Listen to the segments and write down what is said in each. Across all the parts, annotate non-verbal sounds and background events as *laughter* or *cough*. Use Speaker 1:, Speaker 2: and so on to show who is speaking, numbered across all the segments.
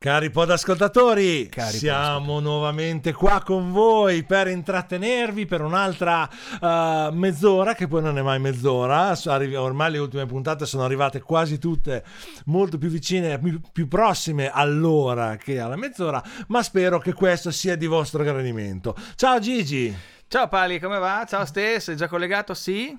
Speaker 1: Cari podascoltatori,
Speaker 2: Cari
Speaker 1: siamo nuovamente qua con voi per intrattenervi per un'altra eh, mezz'ora, che poi non è mai mezz'ora, ormai le ultime puntate sono arrivate quasi tutte molto più vicine, più, più prossime all'ora che alla mezz'ora, ma spero che questo sia di vostro gradimento. Ciao Gigi!
Speaker 2: Ciao Pali, come va? Ciao Ste, sei già collegato? Sì?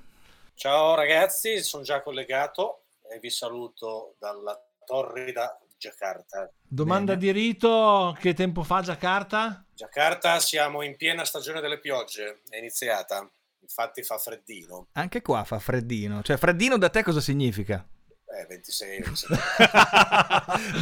Speaker 3: Ciao ragazzi, sono già collegato e vi saluto dalla torrida Giacarta.
Speaker 1: Domanda
Speaker 2: Bene.
Speaker 1: di rito, che tempo fa Giacarta?
Speaker 3: Giacarta siamo in piena stagione delle piogge, è iniziata, infatti fa freddino,
Speaker 2: Anche qua fa freddino. Cioè, freddino da te cosa significa?
Speaker 3: Eh, 26, 27.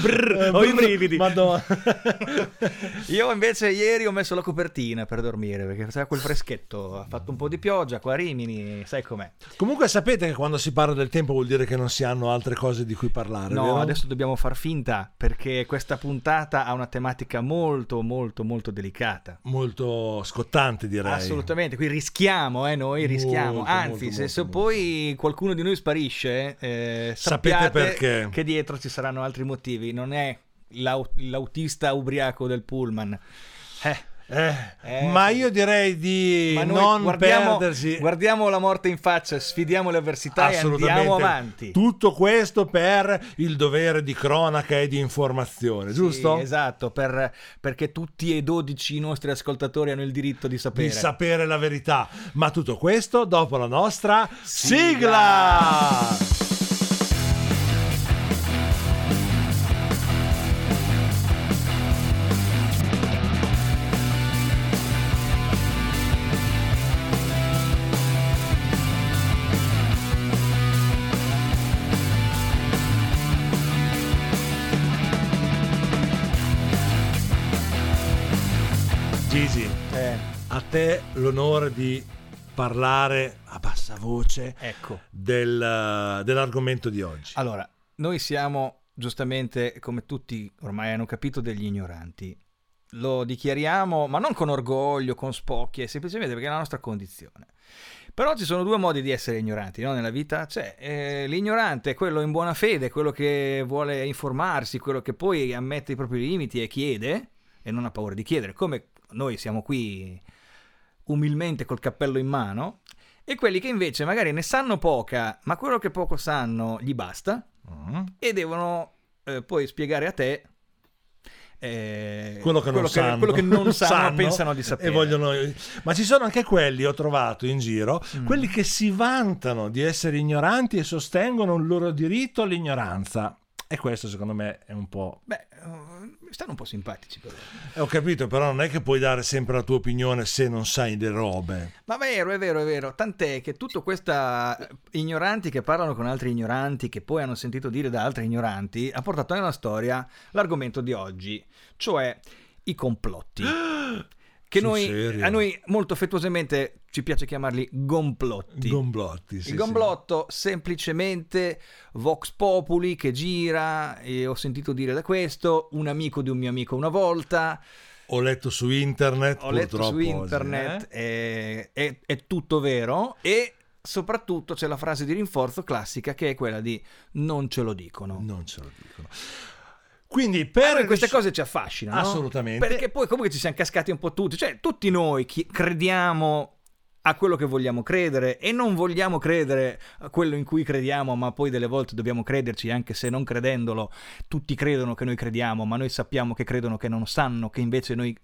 Speaker 2: Brr, ho i brividi.
Speaker 1: Madonna. *laughs*
Speaker 2: Io invece ieri ho messo la copertina per dormire perché faceva quel freschetto. Ha fatto un po' di pioggia qua a Rimini, sai com'è.
Speaker 1: Comunque sapete che quando si parla del tempo vuol dire che non si hanno altre cose di cui parlare,
Speaker 2: No,
Speaker 1: vero?
Speaker 2: adesso dobbiamo far finta perché questa puntata ha una tematica molto, molto, molto delicata.
Speaker 1: Molto scottante direi.
Speaker 2: Assolutamente, qui rischiamo, eh, noi rischiamo.
Speaker 1: Molto,
Speaker 2: Anzi,
Speaker 1: molto,
Speaker 2: se,
Speaker 1: molto,
Speaker 2: se
Speaker 1: molto.
Speaker 2: poi qualcuno di noi sparisce, eh,
Speaker 1: Sapete perché.
Speaker 2: che dietro ci saranno altri motivi. Non è l'au- l'autista ubriaco del pullman. Eh,
Speaker 1: Eh,
Speaker 2: Eh,
Speaker 1: ma
Speaker 2: sì.
Speaker 1: io direi di non
Speaker 2: guardiamo,
Speaker 1: perdersi
Speaker 2: guardiamo la morte in faccia, sfidiamo le avversità e andiamo avanti.
Speaker 1: tutto questo per il dovere di cronaca e di informazione,
Speaker 2: Sì,
Speaker 1: giusto?
Speaker 2: esatto, per- perché tutti e 12 i nostri ascoltatori hanno il diritto di sapere.
Speaker 1: Di sapere la verità. Ma tutto questo dopo la nostra
Speaker 2: Sigla!
Speaker 1: sigla. Te l'onore di parlare a bassa voce
Speaker 2: ecco.
Speaker 1: del- dell'argomento di oggi.
Speaker 2: Allora, noi siamo giustamente, come tutti ormai hanno capito, degli ignoranti. Lo dichiariamo, ma non con orgoglio, con spocchie, semplicemente perché è la nostra condizione. Però ci sono due modi di essere ignoranti no? nella vita. C'è eh, l'ignorante, è quello in buona fede, quello che vuole informarsi, quello che poi ammette i propri limiti e chiede, e non ha paura di chiedere, come noi siamo qui umilmente col cappello in mano, e quelli che invece magari ne sanno poca, ma quello che poco sanno gli basta,
Speaker 1: Mm.
Speaker 2: e devono eh, poi spiegare a te eh,
Speaker 1: quello che non sanno,
Speaker 2: quello che non *laughs* sanno, pensano di sapere.
Speaker 1: e vogliono... ma ci sono anche quelli ho trovato in giro
Speaker 2: Mm.
Speaker 1: quelli che si vantano di essere ignoranti e sostengono il loro diritto all'ignoranza e questo secondo me è un po'
Speaker 2: Beh, eh, stanno un po' simpatici però.
Speaker 1: Eh, ho capito però non è che puoi dare sempre la tua opinione se non sai le robe
Speaker 2: Ma vero, è vero, è vero. Tant'è che tutto questa eh, ignoranti che parlano con altri ignoranti, che poi hanno sentito dire da altri ignoranti, ha portato nella storia l'argomento di oggi, cioè i complotti. *gasps* Che noi, a noi molto affettuosamente ci piace chiamarli gomplotti.
Speaker 1: gomblotti sì,
Speaker 2: Il gomblotto semplicemente Vox Populi che gira e ho sentito dire da questo, un amico di un mio amico una volta,
Speaker 1: sì. ho letto su internet
Speaker 2: ho letto su
Speaker 1: oggi,
Speaker 2: internet,
Speaker 1: eh.
Speaker 2: è, è- è tutto vero e soprattutto c'è la frase di rinforzo classica che è quella di non ce lo dicono.
Speaker 1: non ce lo dicono quindi per
Speaker 2: noi queste cose ci affascinano. no?
Speaker 1: Assolutamente.
Speaker 2: Perché poi comunque ci siamo cascati un po' tutti. Cioè, tutti noi chi- crediamo a quello che vogliamo credere e non vogliamo credere a quello in cui crediamo, ma poi delle volte dobbiamo crederci anche se non credendolo tutti credono che noi crediamo, ma noi sappiamo che credono che non sanno che invece noi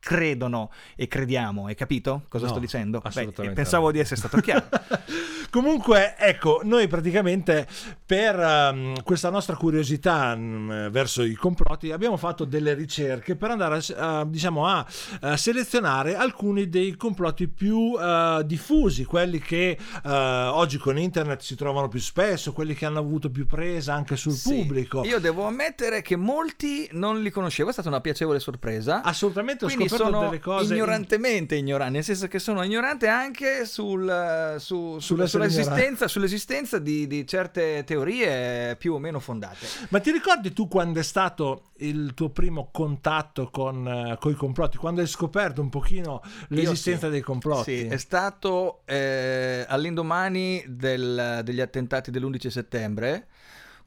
Speaker 2: credono e crediamo, hai capito cosa
Speaker 1: No,
Speaker 2: sto dicendo? Beh,
Speaker 1: assolutamente
Speaker 2: pensavo
Speaker 1: no.
Speaker 2: di essere stato chiaro. *laughs*
Speaker 1: Comunque, ecco, noi praticamente per ehm, questa nostra curiosità mm, verso i complotti abbiamo fatto delle ricerche per andare a, a, diciamo, a, eh, selezionare alcuni dei complotti più eh, diffusi, quelli che eh, oggi con internet si trovano più spesso, quelli che hanno avuto più presa anche sul
Speaker 2: Sì,
Speaker 1: pubblico.
Speaker 2: Io devo ammettere che molti non li conoscevo, è stata una piacevole sorpresa.
Speaker 1: Assolutamente ho
Speaker 2: Quindi
Speaker 1: scoperto
Speaker 2: sono
Speaker 1: cose
Speaker 2: ignorantemente ignorante, nel senso che sono ignorante anche sul, su- su-
Speaker 1: Sull'essere
Speaker 2: sull'esistenza, sull'esistenza di, di certe teorie più o meno fondate.
Speaker 1: Ma ti ricordi tu quando è stato il tuo primo contatto con i complotti? Quando hai scoperto un pochino l'esistenza
Speaker 2: sì.
Speaker 1: dei complotti?
Speaker 2: Sì, è stato eh, all'indomani del- degli attentati dell'11 settembre,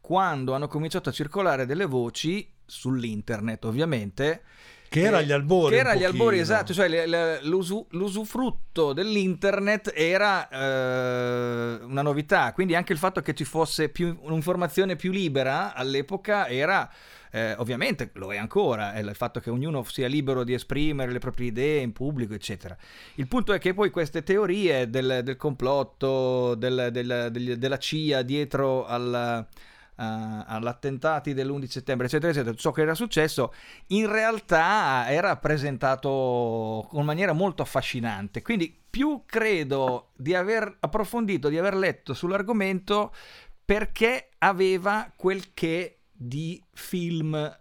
Speaker 2: quando hanno cominciato a circolare delle voci sull'internet ovviamente
Speaker 1: che era agli albori.
Speaker 2: Che era agli albori, esatto, cioè l'usu, l'usufrutto dell'internet era eh, una novità, quindi anche il fatto che ci fosse più, un'informazione più libera all'epoca era... Eh, ovviamente lo è ancora, è il fatto che ognuno sia libero di esprimere le proprie idee in pubblico, eccetera. Il punto è che poi queste teorie del, del complotto, del, del, della CIA dietro al, all'attentati dell'11 settembre, eccetera, eccetera, ciò che era successo, in realtà era presentato in maniera molto affascinante. Quindi più credo di aver approfondito, di aver letto sull'argomento perché aveva quel che di film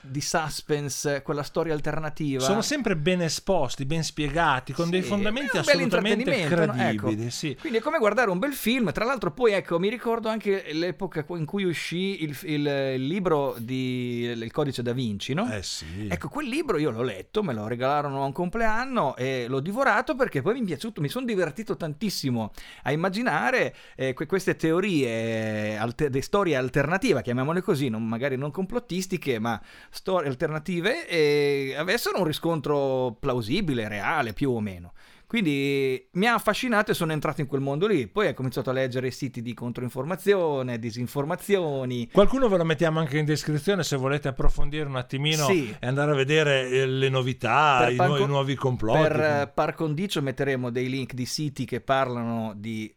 Speaker 2: di suspense, quella storia alternativa.
Speaker 1: Sono sempre ben esposti, ben spiegati, con sì, dei fondamenti assolutamente credibili.
Speaker 2: No? Ecco.
Speaker 1: Sì.
Speaker 2: Quindi è come guardare un bel film. Tra l'altro, poi ecco, mi ricordo anche l'epoca in cui uscì il, il, il libro di Il codice da Vinci, no?
Speaker 1: Eh sì.
Speaker 2: Ecco, quel libro io l'ho letto, me lo regalarono a un compleanno e l'ho divorato perché poi mi è piaciuto, mi sono divertito tantissimo a immaginare eh, queste teorie, alter, di storia alternativa, chiamiamole così, non, magari non complottistiche, ma storie alternative e avessero un riscontro plausibile, reale, più o meno. Quindi mi ha affascinato e sono entrato in quel mondo lì. Poi ho cominciato a leggere i siti di controinformazione, disinformazioni.
Speaker 1: Qualcuno ve lo mettiamo anche in descrizione se volete approfondire un attimino sì. e andare a vedere eh, le novità, i, nu- con- i, nuovi complotti.
Speaker 2: Per uh, par condicio metteremo dei link di siti che parlano di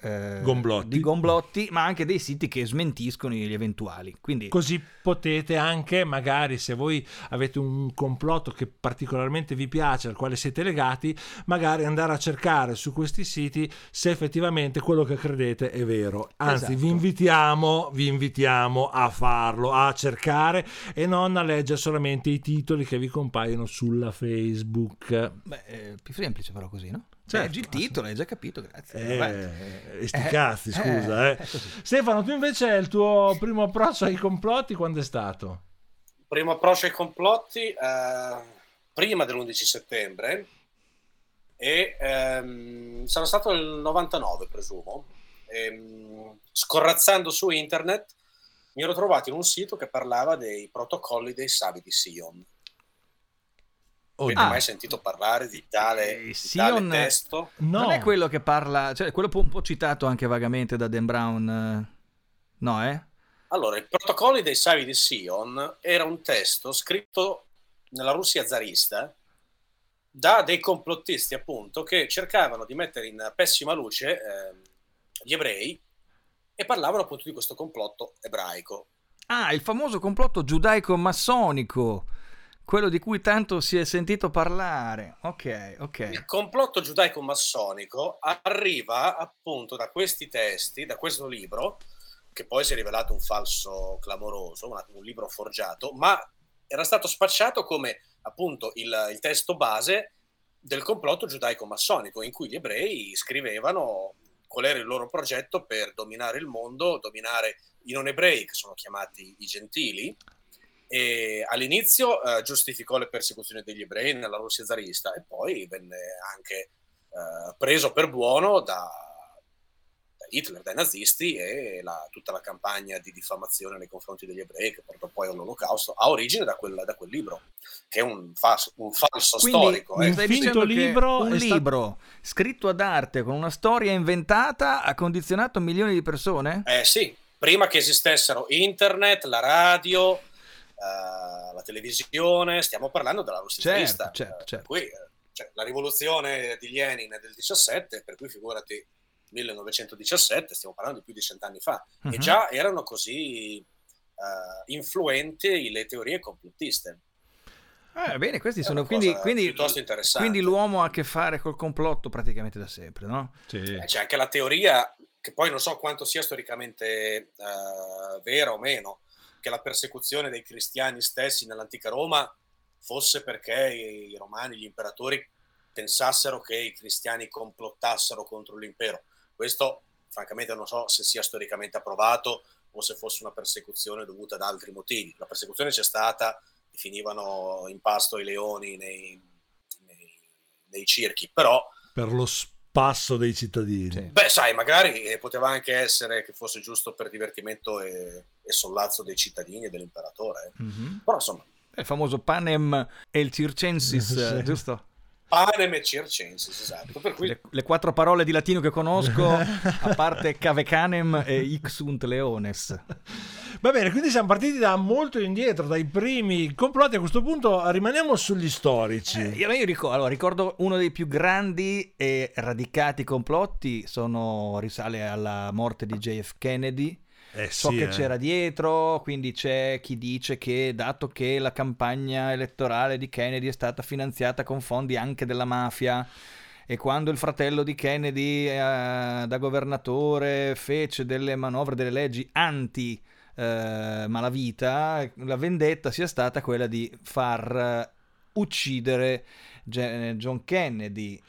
Speaker 1: eh, Gomblotti.
Speaker 2: di Gomblotti, ma anche dei siti che smentiscono gli eventuali. Quindi...
Speaker 1: Così potete anche, magari se voi avete un complotto che particolarmente vi piace, al quale siete legati, magari andare a cercare su questi siti se effettivamente quello che credete è vero. Anzi, esatto. vi, invitiamo, vi invitiamo a farlo, a cercare e non a leggere solamente i titoli che vi compaiono sulla Facebook.
Speaker 2: Beh, è più semplice però così, no? Certo, Leggi il titolo, hai già capito, grazie.
Speaker 1: Eh, e sti eh, cazzi, scusa. Eh, eh. Stefano, tu invece il tuo primo approccio ai complotti quando è stato?
Speaker 3: Primo approccio ai complotti eh, prima dell'11 settembre e ehm, sarà stato il 99, presumo. E, ehm, scorrazzando su internet mi ero trovato in un sito che parlava dei protocolli dei savi di Sion Avete ah. mai sentito parlare di tale, eh, di Sion, tale testo?
Speaker 2: No. Non è quello che parla, cioè quello un po' citato anche vagamente da Dan Brown, eh, no eh?
Speaker 3: Allora, i protocolli dei Savi di Sion era un testo scritto nella Russia zarista da dei complottisti appunto che cercavano di mettere in pessima luce eh, gli ebrei e parlavano appunto di questo complotto ebraico.
Speaker 2: Ah, il famoso complotto giudaico-massonico quello di cui tanto si è sentito parlare. Ok, ok.
Speaker 3: Il complotto giudaico-massonico arriva appunto da questi testi, da questo libro, che poi si è rivelato un falso clamoroso, un libro forgiato, ma era stato spacciato come appunto il, il testo base del complotto giudaico-massonico, in cui gli ebrei scrivevano qual era il loro progetto per dominare il mondo, dominare i non ebrei, che sono chiamati i gentili, e all'inizio eh, giustificò le persecuzioni degli ebrei nella Russia zarista e poi venne anche eh, preso per buono da, da, Hitler, dai nazisti e la, tutta la campagna di diffamazione nei confronti degli ebrei che portò poi all'olocausto ha origine da quel, da quel libro che è un, fa- un falso
Speaker 2: Quindi,
Speaker 3: storico.
Speaker 2: Eh. Stai dicendo libro un libro stato... scritto ad arte con una storia inventata ha condizionato milioni di persone?
Speaker 3: Eh sì, prima che esistessero internet, la radio uh, la televisione, stiamo parlando della Russia
Speaker 2: certo, certo,
Speaker 3: certo. Cui, eh, cioè, la rivoluzione di Lenin è del 17, per cui figurati 1917, stiamo parlando di più di cent'anni fa, uh-huh. e mhm. già erano così uh, influenti le teorie complottiste.
Speaker 2: Ah, bene, questi sono quindi, quindi, quindi, l'uomo ha a che fare col complotto praticamente da sempre, no?
Speaker 3: Sì. Eh, c'è anche la teoria, che poi non so quanto sia storicamente uh, vera o meno, che la persecuzione dei cristiani stessi nell'antica Roma fosse perché i romani, gli imperatori, pensassero che i cristiani complottassero contro l'impero. Questo, francamente, non so se sia storicamente approvato o se fosse una persecuzione dovuta ad altri motivi. La persecuzione c'è stata, finivano in pasto i leoni nei, nei, nei circhi, però...
Speaker 1: Per lo passo dei cittadini.
Speaker 3: Sì. Beh, sai, magari eh, poteva anche essere che fosse giusto per divertimento e, e sollazzo dei cittadini e dell'imperatore. Mm-hmm. Però insomma...
Speaker 2: Il famoso panem e il circensis, *laughs* sì. giusto?
Speaker 3: Panem e circensis, esatto. Per cui...
Speaker 2: le, le, quattro parole di latino che conosco, *laughs* a parte cave canem e ixunt leones.
Speaker 1: Va bene, quindi siamo partiti da molto indietro, dai primi complotti. A questo punto rimaniamo sugli storici. Eh,
Speaker 2: io, io ricordo, allora, ricordo, uno dei più grandi e radicati complotti, sono, risale alla morte di JF Kennedy. Eh so sì, che eh. c'era dietro, quindi c'è chi dice che dato che la campagna elettorale di Kennedy è stata finanziata con fondi anche della mafia, e quando il fratello di Kennedy eh, da governatore fece delle manovre, delle leggi anti eh, malavita, la vendetta sia stata quella di far uh, uccidere John Kennedy.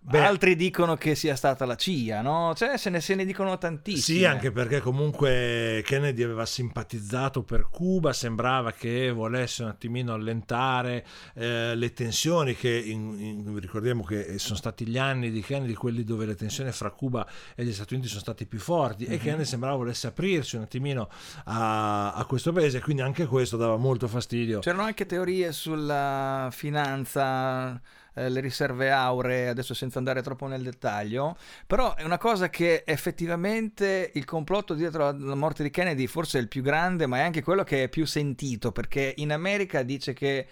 Speaker 2: Beh, Altri dicono che sia stata la CIA, no? Cioè, se ne, se ne dicono tantissimi.
Speaker 1: Sì, anche perché comunque Kennedy aveva simpatizzato per Cuba, sembrava che volesse un attimino allentare eh, le tensioni che in, in, ricordiamo che sono stati gli anni di Kennedy quelli dove le tensioni fra Cuba e gli Stati Uniti sono state più forti mm-hmm. e mhm. Kennedy sembrava volesse aprirsi un attimino a, a questo paese, quindi anche questo dava molto fastidio.
Speaker 2: C'erano anche teorie sulla finanza eh, le riserve auree, adesso senza andare troppo nel dettaglio, però è una cosa che effettivamente il complotto dietro alla morte di Kennedy forse è il più grande, ma è anche quello che è più sentito, perché in America dice che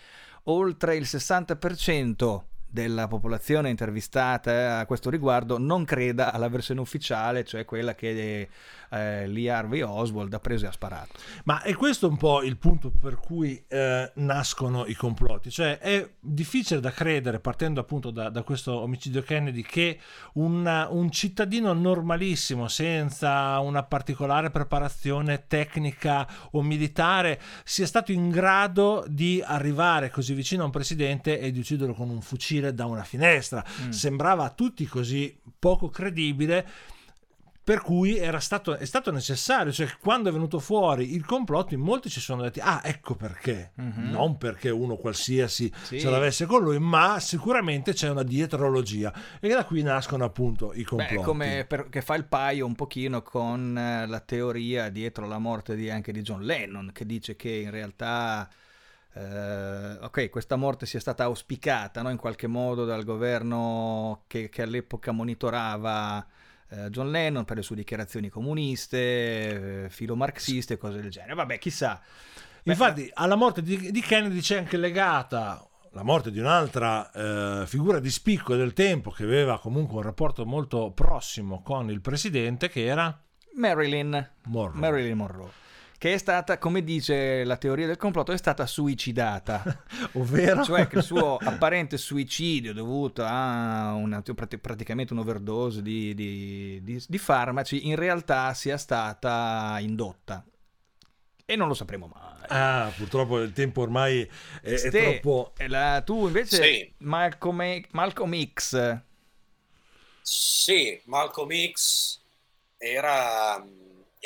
Speaker 2: oltre il 60% della popolazione intervistata a questo riguardo non creda alla versione ufficiale, cioè quella che eh, Lee Harvey Oswald ha preso e ha sparato.
Speaker 1: Ma è questo un po' il punto per cui eh, nascono i complotti, cioè è difficile da credere, partendo appunto da, da questo omicidio Kennedy, che una, un cittadino normalissimo, senza una particolare preparazione tecnica o militare, sia stato in grado di arrivare così vicino a un presidente e di ucciderlo con un fucile da una finestra. Mm. Sembrava a tutti così poco credibile per cui era stato, è stato necessario, cioè quando è venuto fuori il complotto in molti ci sono detti ah ecco perché, mm-hmm. non perché uno qualsiasi sì. ce l'avesse con lui, ma sicuramente c'è una dietrologia e da qui nascono appunto i complotti. Beh,
Speaker 2: come per, che fa il paio un pochino con eh, la teoria dietro la morte di, anche di John Lennon che dice che in realtà... Uh, ok, questa morte sia stata auspicata no, in qualche modo dal governo che, che all'epoca monitorava eh, John Lennon per le sue dichiarazioni comuniste, eh, filomarxiste e cose del genere. Vabbè, chissà.
Speaker 1: Infatti, alla morte di, di Kennedy c'è anche legata la morte di un'altra eh, figura di spicco del tempo che aveva comunque un rapporto molto prossimo con il presidente, che era
Speaker 2: Marilyn Monroe. Marilyn Monroe che è stata, come dice la teoria del complotto, è stata suicidata. *laughs*
Speaker 1: Ovvero?
Speaker 2: Cioè che il suo apparente suicidio dovuto a una, praticamente un'overdose di, di, di, di farmaci in realtà sia stata indotta. E non lo sapremo mai.
Speaker 1: Ah, purtroppo il tempo ormai è, Ste, è troppo...
Speaker 2: La, tu invece, sì. Malcolm, Malcolm X...
Speaker 3: Sì, Malcolm X era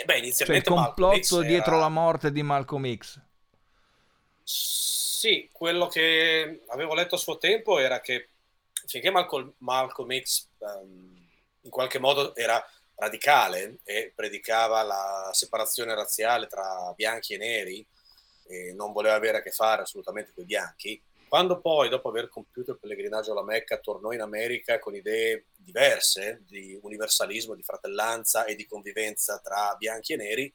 Speaker 3: e beh, inizialmente
Speaker 2: cioè, il complotto dietro era... la morte di Malcolm X.
Speaker 3: Sì, quello che avevo letto a suo tempo era che finché Malcolm, Malcolm X um, in qualche modo era radicale e predicava la separazione razziale tra bianchi e neri e non voleva avere a che fare assolutamente con i bianchi, quando poi, dopo aver compiuto il pellegrinaggio alla Mecca, tornò in America con idee diverse di universalismo, di fratellanza e di convivenza tra bianchi e neri,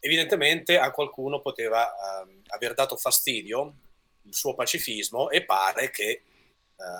Speaker 3: evidentemente a qualcuno poteva eh, aver dato fastidio il suo pacifismo e pare che eh,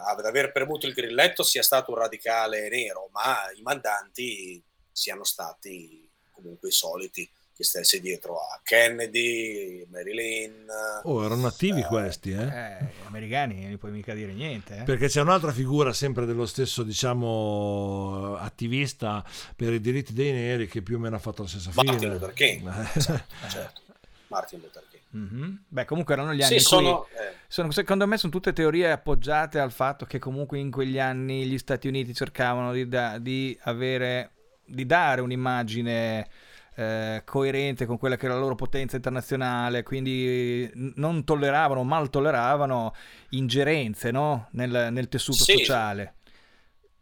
Speaker 3: ad aver premuto il grilletto sia stato un radicale nero, ma i mandanti siano stati comunque i soliti che stesse dietro a Kennedy, Marilyn.
Speaker 1: Oh, erano attivi eh, questi, eh?
Speaker 2: eh? Americani, non puoi mica dire niente. Eh?
Speaker 1: Perché c'è un'altra figura sempre dello stesso, diciamo, attivista per i diritti dei neri che più o meno ha fatto la stessa
Speaker 3: Martin
Speaker 1: fine.
Speaker 3: Luther King. certo, certo. Martin Luther King.
Speaker 2: Mm-hmm. Beh, comunque erano gli anni sì, sono, cui, eh. sono, secondo me sono tutte teorie appoggiate al fatto che comunque in quegli anni gli Stati Uniti cercavano di, da, di avere di dare un'immagine eh, coerente con quella che era la loro potenza internazionale, quindi non tolleravano, mal tolleravano ingerenze no? nel, nel, tessuto sì. sociale.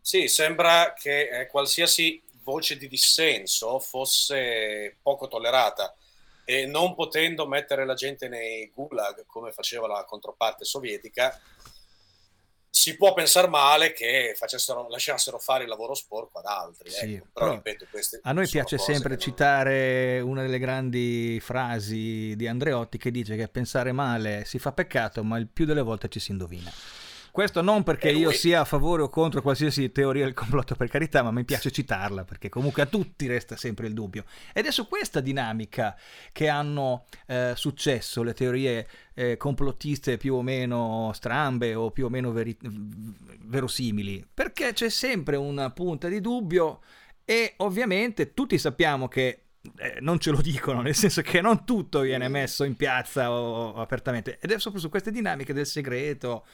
Speaker 3: Sì, sembra che eh, qualsiasi voce di dissenso fosse poco tollerata e non potendo mettere la gente nei gulag come faceva la controparte sovietica, si può pensare male che lasciassero fare il lavoro sporco ad altri. Sì, ecco. però, però, ripeto,
Speaker 2: a noi piace sempre non... citare una delle grandi frasi di Andreotti che dice che pensare male si fa peccato, ma il più delle volte ci si indovina. Questo non perché io sia a favore o contro qualsiasi teoria del complotto, per carità, ma mi piace citarla perché comunque a tutti resta sempre il dubbio. Ed è su questa dinamica che hanno eh, successo le teorie eh, complottiste più o meno strambe o più o meno veri- verosimili, perché c'è sempre una punta di dubbio e ovviamente tutti sappiamo che eh, non ce lo dicono, nel senso che non tutto viene messo in piazza o, o apertamente. Ed è proprio su queste dinamiche del segreto.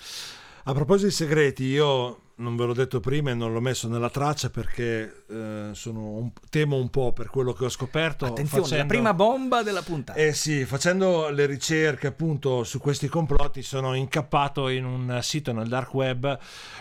Speaker 1: A proposito di segreti, io non ve l'ho detto prima e non l'ho messo nella traccia perché eh, un, temo un po' per quello che ho scoperto.
Speaker 2: Attenzione, facendo, la prima bomba della puntata.
Speaker 1: Eh sì, facendo le ricerche appunto su questi complotti sono incappato in un sito nel dark web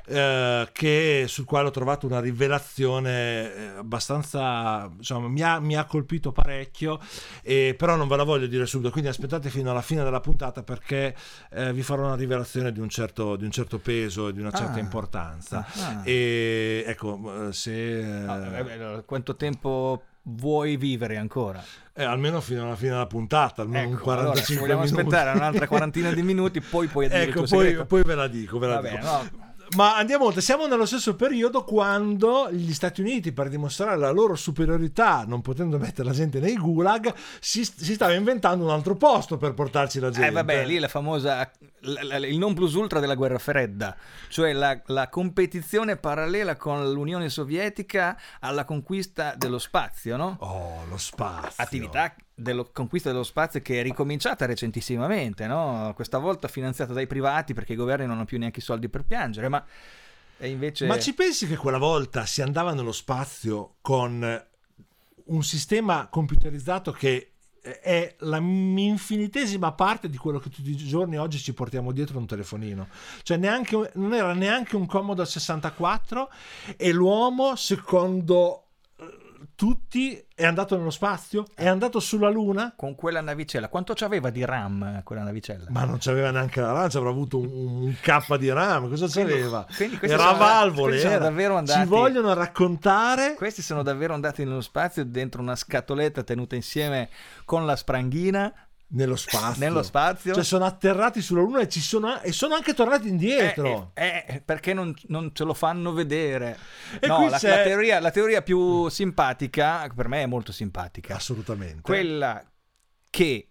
Speaker 1: eh, che, sul quale ho trovato una rivelazione eh, abbastanza, insomma, mi ha, mi ha colpito parecchio, e, però non ve la voglio dire subito, quindi aspettate fino alla fine della puntata perché eh, vi farò una rivelazione di un certo, di un certo peso e di una certa ah. importanza abbastanza. Ah. E ecco, se...
Speaker 2: Ah, eh, quanto tempo vuoi vivere ancora?
Speaker 1: Eh, almeno fino alla fine della puntata, almeno ecco, un 45 allora,
Speaker 2: vogliamo
Speaker 1: minuti.
Speaker 2: aspettare un'altra quarantina di minuti, poi puoi *laughs* dire
Speaker 1: ecco, poi, poi, ve la dico, ve la dico. Bene, no. Ma andiamo oltre, siamo nello stesso periodo quando gli Stati Uniti, per dimostrare la loro superiorità, non potendo mettere la gente nei gulag, si, si stava inventando un altro posto per portarci la gente.
Speaker 2: Eh vabbè, lì la famosa, il non plus ultra della guerra fredda, cioè la, la competizione parallela con l'Unione Sovietica alla conquista dello spazio, no?
Speaker 1: Oh, lo spazio.
Speaker 2: Attività della conquista dello spazio che è ricominciata recentissimamente, no? questa volta finanziata dai privati perché i governi non hanno più neanche i soldi per piangere, ma invece...
Speaker 1: Ma ci pensi che quella volta si andava nello spazio con un sistema computerizzato che è la infinitesima parte di quello che tutti i giorni oggi ci portiamo dietro un telefonino. Cioè neanche, non era neanche un Commodore 64 e l'uomo, secondo tutti è andato nello spazio? È andato sulla Luna?
Speaker 2: Con quella navicella. Quanto c'aveva di RAM quella navicella?
Speaker 1: Ma non c'aveva neanche la RAM, ci avrà avuto un, un K di RAM. Cosa c'aveva? Quindi, quindi era valvole. Era. Davvero andati, Ci vogliono raccontare.
Speaker 2: Questi sono davvero andati nello spazio dentro una scatoletta tenuta insieme con la spranghina *laughs*
Speaker 1: nello spazio.
Speaker 2: Nello spazio.
Speaker 1: Cioè sono atterrati sulla Luna e, sono, e sono, anche tornati indietro.
Speaker 2: Eh, eh, eh, perché non, non, ce lo fanno vedere. E no, la, la, teoria, la, teoria, più simpatica, per me è molto simpatica.
Speaker 1: Assolutamente.
Speaker 2: Quella che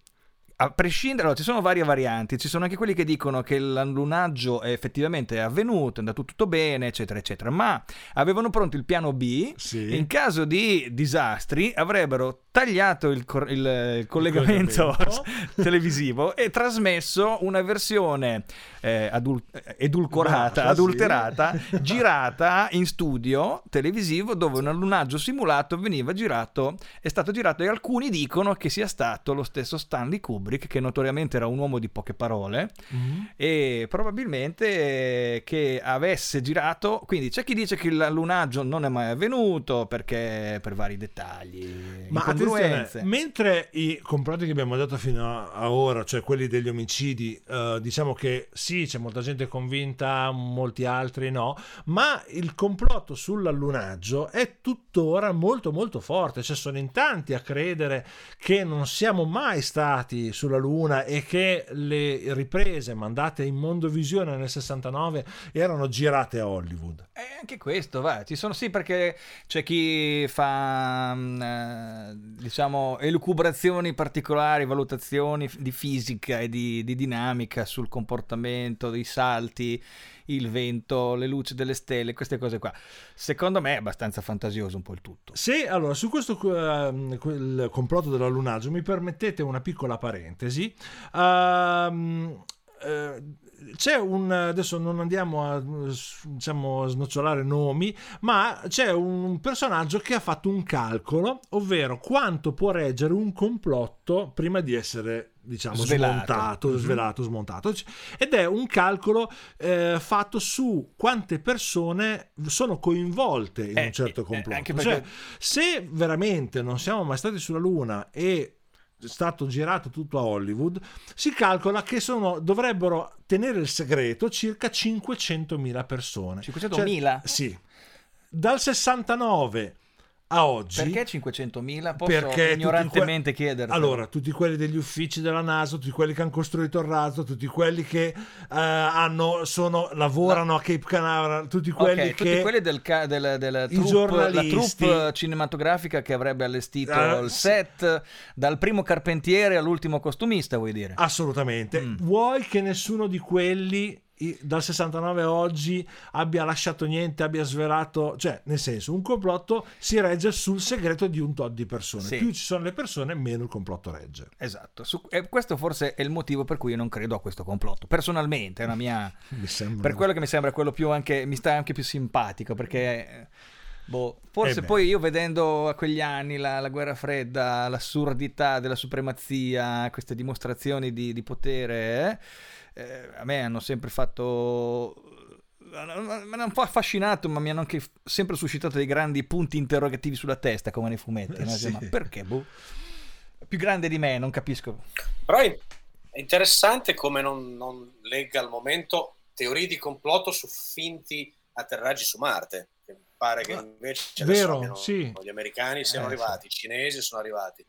Speaker 2: a prescindere, allora, ci sono varie varianti, ci sono anche quelli che dicono che l'allunaggio è effettivamente avvenuto, è andato tutto bene, eccetera, eccetera, ma avevano pronto il piano B, sì. in caso di disastri avrebbero tagliato il, cor- il, il collegamento, collegamento. *laughs* televisivo e trasmesso una versione eh, adul- edulcorata, Bacia, adulterata, sì. girata in studio televisivo dove un allunaggio simulato veniva girato, è stato girato e alcuni dicono che sia stato lo stesso Stanley Kubrick, che notoriamente era un uomo di poche parole, mm-hmm. e probabilmente che avesse girato, quindi c'è chi dice che l'allunaggio non è mai avvenuto perché per vari dettagli.
Speaker 1: Ma incongruenze. mentre i complotti che abbiamo dato fino a ora, cioè quelli degli omicidi, uh, diciamo che sì, c'è molta gente convinta, molti altri no, ma il complotto sull'allunaggio è tuttora molto molto forte, cioè sono in tanti a credere che non siamo mai stati sulla Luna e che le riprese mandate in Mondovisione nel 69 erano girate a Hollywood.
Speaker 2: E anche questo, va, ci sono sì perché c'è chi fa mm, eh, diciamo, elucubrazioni particolari, valutazioni di fisica e di, di dinamica sul comportamento dei salti, il vento, le luci delle stelle, queste cose qua. Secondo me è abbastanza fantasioso un po' il tutto.
Speaker 1: Sì, allora su questo uh, complotto dell'allunaggio mi permettete una piccola parentesi. Uh, uh, c'è un adesso non andiamo a diciamo snocciolare nomi, ma c'è un personaggio che ha fatto un calcolo, ovvero quanto può reggere un complotto prima di essere diciamo svelato. smontato, mm-hmm. svelato, smontato ed è un calcolo eh, fatto su quante persone sono coinvolte in eh, un certo eh, complotto. Eh, perché... Cioè, se veramente non siamo mai stati sulla Luna e stato girato tutto a Hollywood, si calcola che sono, dovrebbero tenere il segreto circa 500.000 persone.
Speaker 2: 500.000? Cioè,
Speaker 1: sì. Dal 69 a oggi.
Speaker 2: Perché 500.000? Posso perché ignorantemente que- chiedere.
Speaker 1: Allora, tutti quelli degli uffici della NASA, tutti quelli che hanno costruito il razzo, tutti quelli che uh, hanno, sono, lavorano no. a Cape Canaveral, tutti quelli okay, che...
Speaker 2: Tutti quelli del, ca- del, del troupe, giornalisti. la troupe cinematografica che avrebbe allestito uh, il set, dal primo carpentiere all'ultimo costumista, vuoi dire?
Speaker 1: Assolutamente. Mm. Vuoi che nessuno di quelli dal 69 a oggi abbia lasciato niente, abbia svelato, cioè nel senso un complotto si regge sul segreto di un tot di persone. Sì. Più ci sono le persone, meno il complotto regge.
Speaker 2: Esatto, Su, e questo forse è il motivo per cui io non credo a questo complotto. Personalmente è una mia... *laughs* per quello che mi sembra quello più anche, mi sta anche più simpatico perché... Boh, forse eh poi io vedendo a quegli anni la, la, guerra fredda, l'assurdità della supremazia, queste dimostrazioni di, di potere, eh, eh, a me hanno sempre fatto mi hanno un po' affascinato, ma mi hanno anche sempre suscitato dei grandi punti interrogativi sulla testa, come nei fumetti. No? *laughs* Sì. Ma perché? Boh. Più grande di me, non capisco.
Speaker 3: Però è interessante come non, non legga al momento teorie di complotto su finti atterraggi su Marte. pare che ah, invece
Speaker 1: Vero, sì.
Speaker 3: gli americani siano eh, arrivati, sì. i cinesi sono arrivati.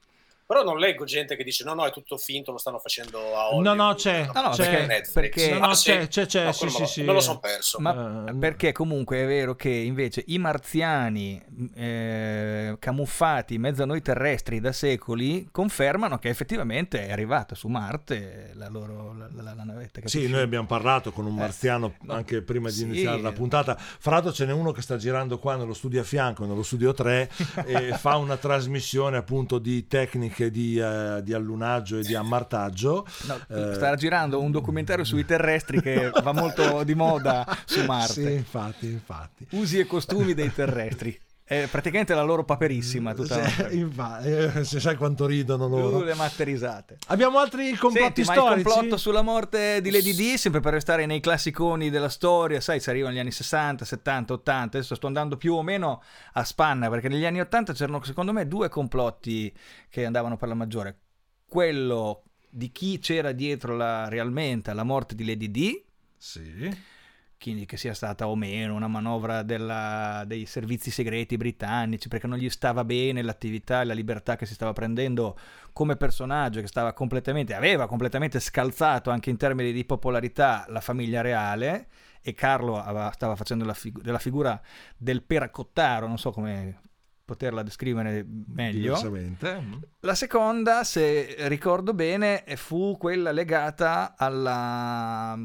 Speaker 3: Però non leggo gente che dice no, no, è tutto finto, lo stanno facendo a Hollywood.
Speaker 1: No, no, c'è. No, no, c'è perché... No, no, ah, c'è, c'è, c'è,
Speaker 3: no,
Speaker 1: sì, sì,
Speaker 3: lo,
Speaker 1: sì.
Speaker 3: Me lo sono perso.
Speaker 2: Ma uh, perché comunque è vero che invece i marziani eh, camuffati in mezzo a noi terrestri da secoli confermano che effettivamente è arrivata su Marte la loro la, la, la navetta.
Speaker 1: Capisci? Sì, noi abbiamo parlato con un eh, marziano eh, anche prima di sì. iniziare la puntata. Fra l'altro ce n'è uno che sta girando qua nello studio a fianco, nello studio 3, *laughs* e fa una trasmissione appunto di tecniche anche di, uh, di allunaggio e di ammartaggio. *laughs*
Speaker 2: No, eh, sta girando un documentario sui terrestri che va molto di moda su Marte.
Speaker 1: Sì, infatti, infatti.
Speaker 2: Usi e costumi dei terrestri. È praticamente la loro paperissima. Tutta
Speaker 1: se, *laughs* infatti, eh, se sai quanto ridono loro.
Speaker 2: Uh, le matte risate.
Speaker 1: Abbiamo altri complotti
Speaker 2: Senti,
Speaker 1: storici.
Speaker 2: il complotto sulla morte di Lady D, sempre per restare nei classiconi della storia, sai, si arrivano gli anni 60, 70, 80. Adesso sto andando più o meno a spanna perché negli anni 80 c'erano, secondo me, due complotti che andavano per la maggiore. Quello di chi c'era dietro la, realmente alla morte di Lady D.
Speaker 1: Sì
Speaker 2: quindi che sia stata o meno una manovra della, dei servizi segreti britannici, perché non gli stava bene l'attività e la libertà che si stava prendendo come personaggio, che stava completamente, aveva completamente scalzato anche in termini di popolarità la famiglia reale, e Carlo aveva, stava facendo la, fig- della figura del peracottaro, non so come poterla descrivere meglio. La seconda, se ricordo bene, fu quella legata alla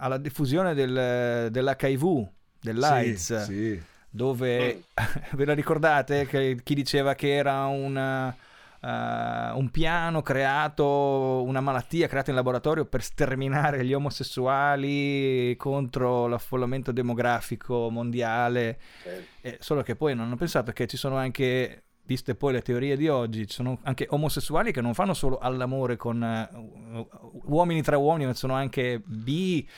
Speaker 2: alla diffusione del, dell'HIV, dell'AIDS, sì, sì. dove *laughs* ve la ricordate che chi diceva che era un, uh, un piano creato, una malattia creata in laboratorio per sterminare gli omosessuali contro l'affollamento demografico mondiale, sì. eh, solo che poi non hanno pensato che ci sono anche viste poi le teorie di oggi, ci sono anche omosessuali che non fanno solo all'amore con uh, uomini tra uomini, ma sono anche bi,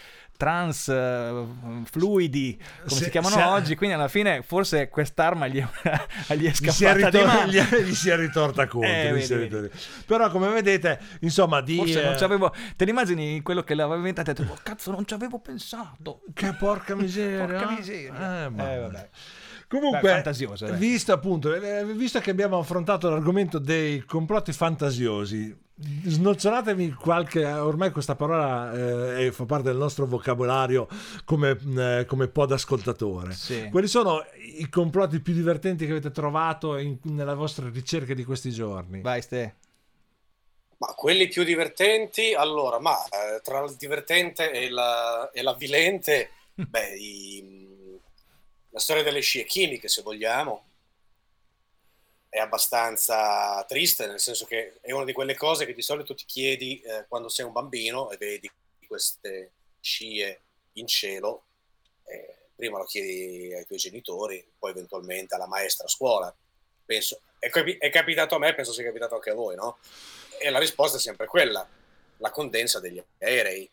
Speaker 2: trans, uh, fluidi, come se, si chiamano se, oggi, quindi alla fine forse quest'arma gli, *laughs* gli è scappata gli si è, ritor- *laughs*
Speaker 1: gli, gli si è ritorta contro. Eh, vedi, vedi. Però come vedete, insomma, di...
Speaker 2: Forse eh... non ci avevo... Te immagini quello che l'aveva inventato e detto, oh, cazzo, non ci avevo pensato.
Speaker 1: Che porca miseria.
Speaker 2: porca miseria.
Speaker 1: Eh, eh vabbè. Comunque, Beh, visto, appunto, eh, visto che abbiamo affrontato l'argomento dei complotti fantasiosi, snocciolatemi qualche, ormai questa parola eh, fa parte del nostro vocabolario come, eh, come pod ascoltatore. Sì. Quali sono i complotti più divertenti che avete trovato in, nella vostra ricerca di questi giorni?
Speaker 2: Vai, Ste.
Speaker 3: Ma quelli più divertenti, allora, ma eh, tra il divertente e, la, e l'avvilente, *laughs* beh, i la storia delle scie chimiche, se vogliamo, è abbastanza triste, nel senso che è una di quelle cose che di solito ti chiedi eh, quando sei un bambino e vedi queste scie in cielo, eh, prima lo chiedi ai tuoi genitori, poi eventualmente alla maestra a scuola. Penso, è, è capitato a me, penso sia capitato anche a voi, no? E la risposta è sempre quella, la condensa degli aerei.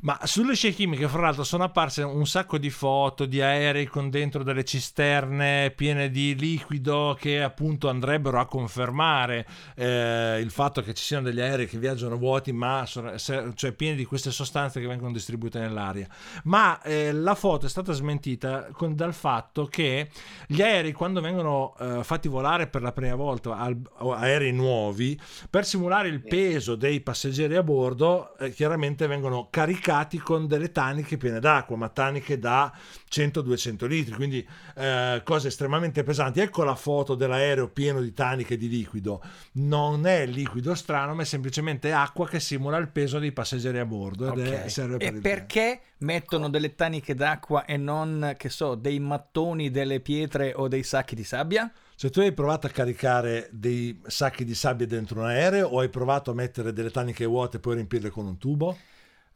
Speaker 1: Ma sulle scie chimiche, fra l'altro, sono apparse un sacco di foto di aerei con dentro delle cisterne piene di liquido che appunto andrebbero a confermare eh, il fatto che ci siano degli aerei che viaggiano vuoti, ma cioè pieni di queste sostanze che vengono distribuite nell'aria. Ma eh, la foto è stata smentita con, dal fatto che gli aerei, quando vengono eh, fatti volare per la prima volta, al, aerei nuovi, per simulare il peso dei passeggeri a bordo, eh, chiaramente vengono caricati caricati con delle taniche piene d'acqua, ma taniche da 100-200 litri, quindi eh, cose estremamente pesanti. Ecco la foto dell'aereo pieno di taniche di liquido. Non è liquido strano, ma è semplicemente acqua che simula il peso dei passeggeri a bordo.
Speaker 2: Okay.
Speaker 1: Per
Speaker 2: e perché mettono delle taniche d'acqua e non, che so, dei mattoni, delle pietre o dei sacchi di sabbia?
Speaker 1: Se tu hai provato a caricare dei sacchi di sabbia dentro un aereo o hai provato a mettere delle taniche vuote e poi riempirle con un tubo?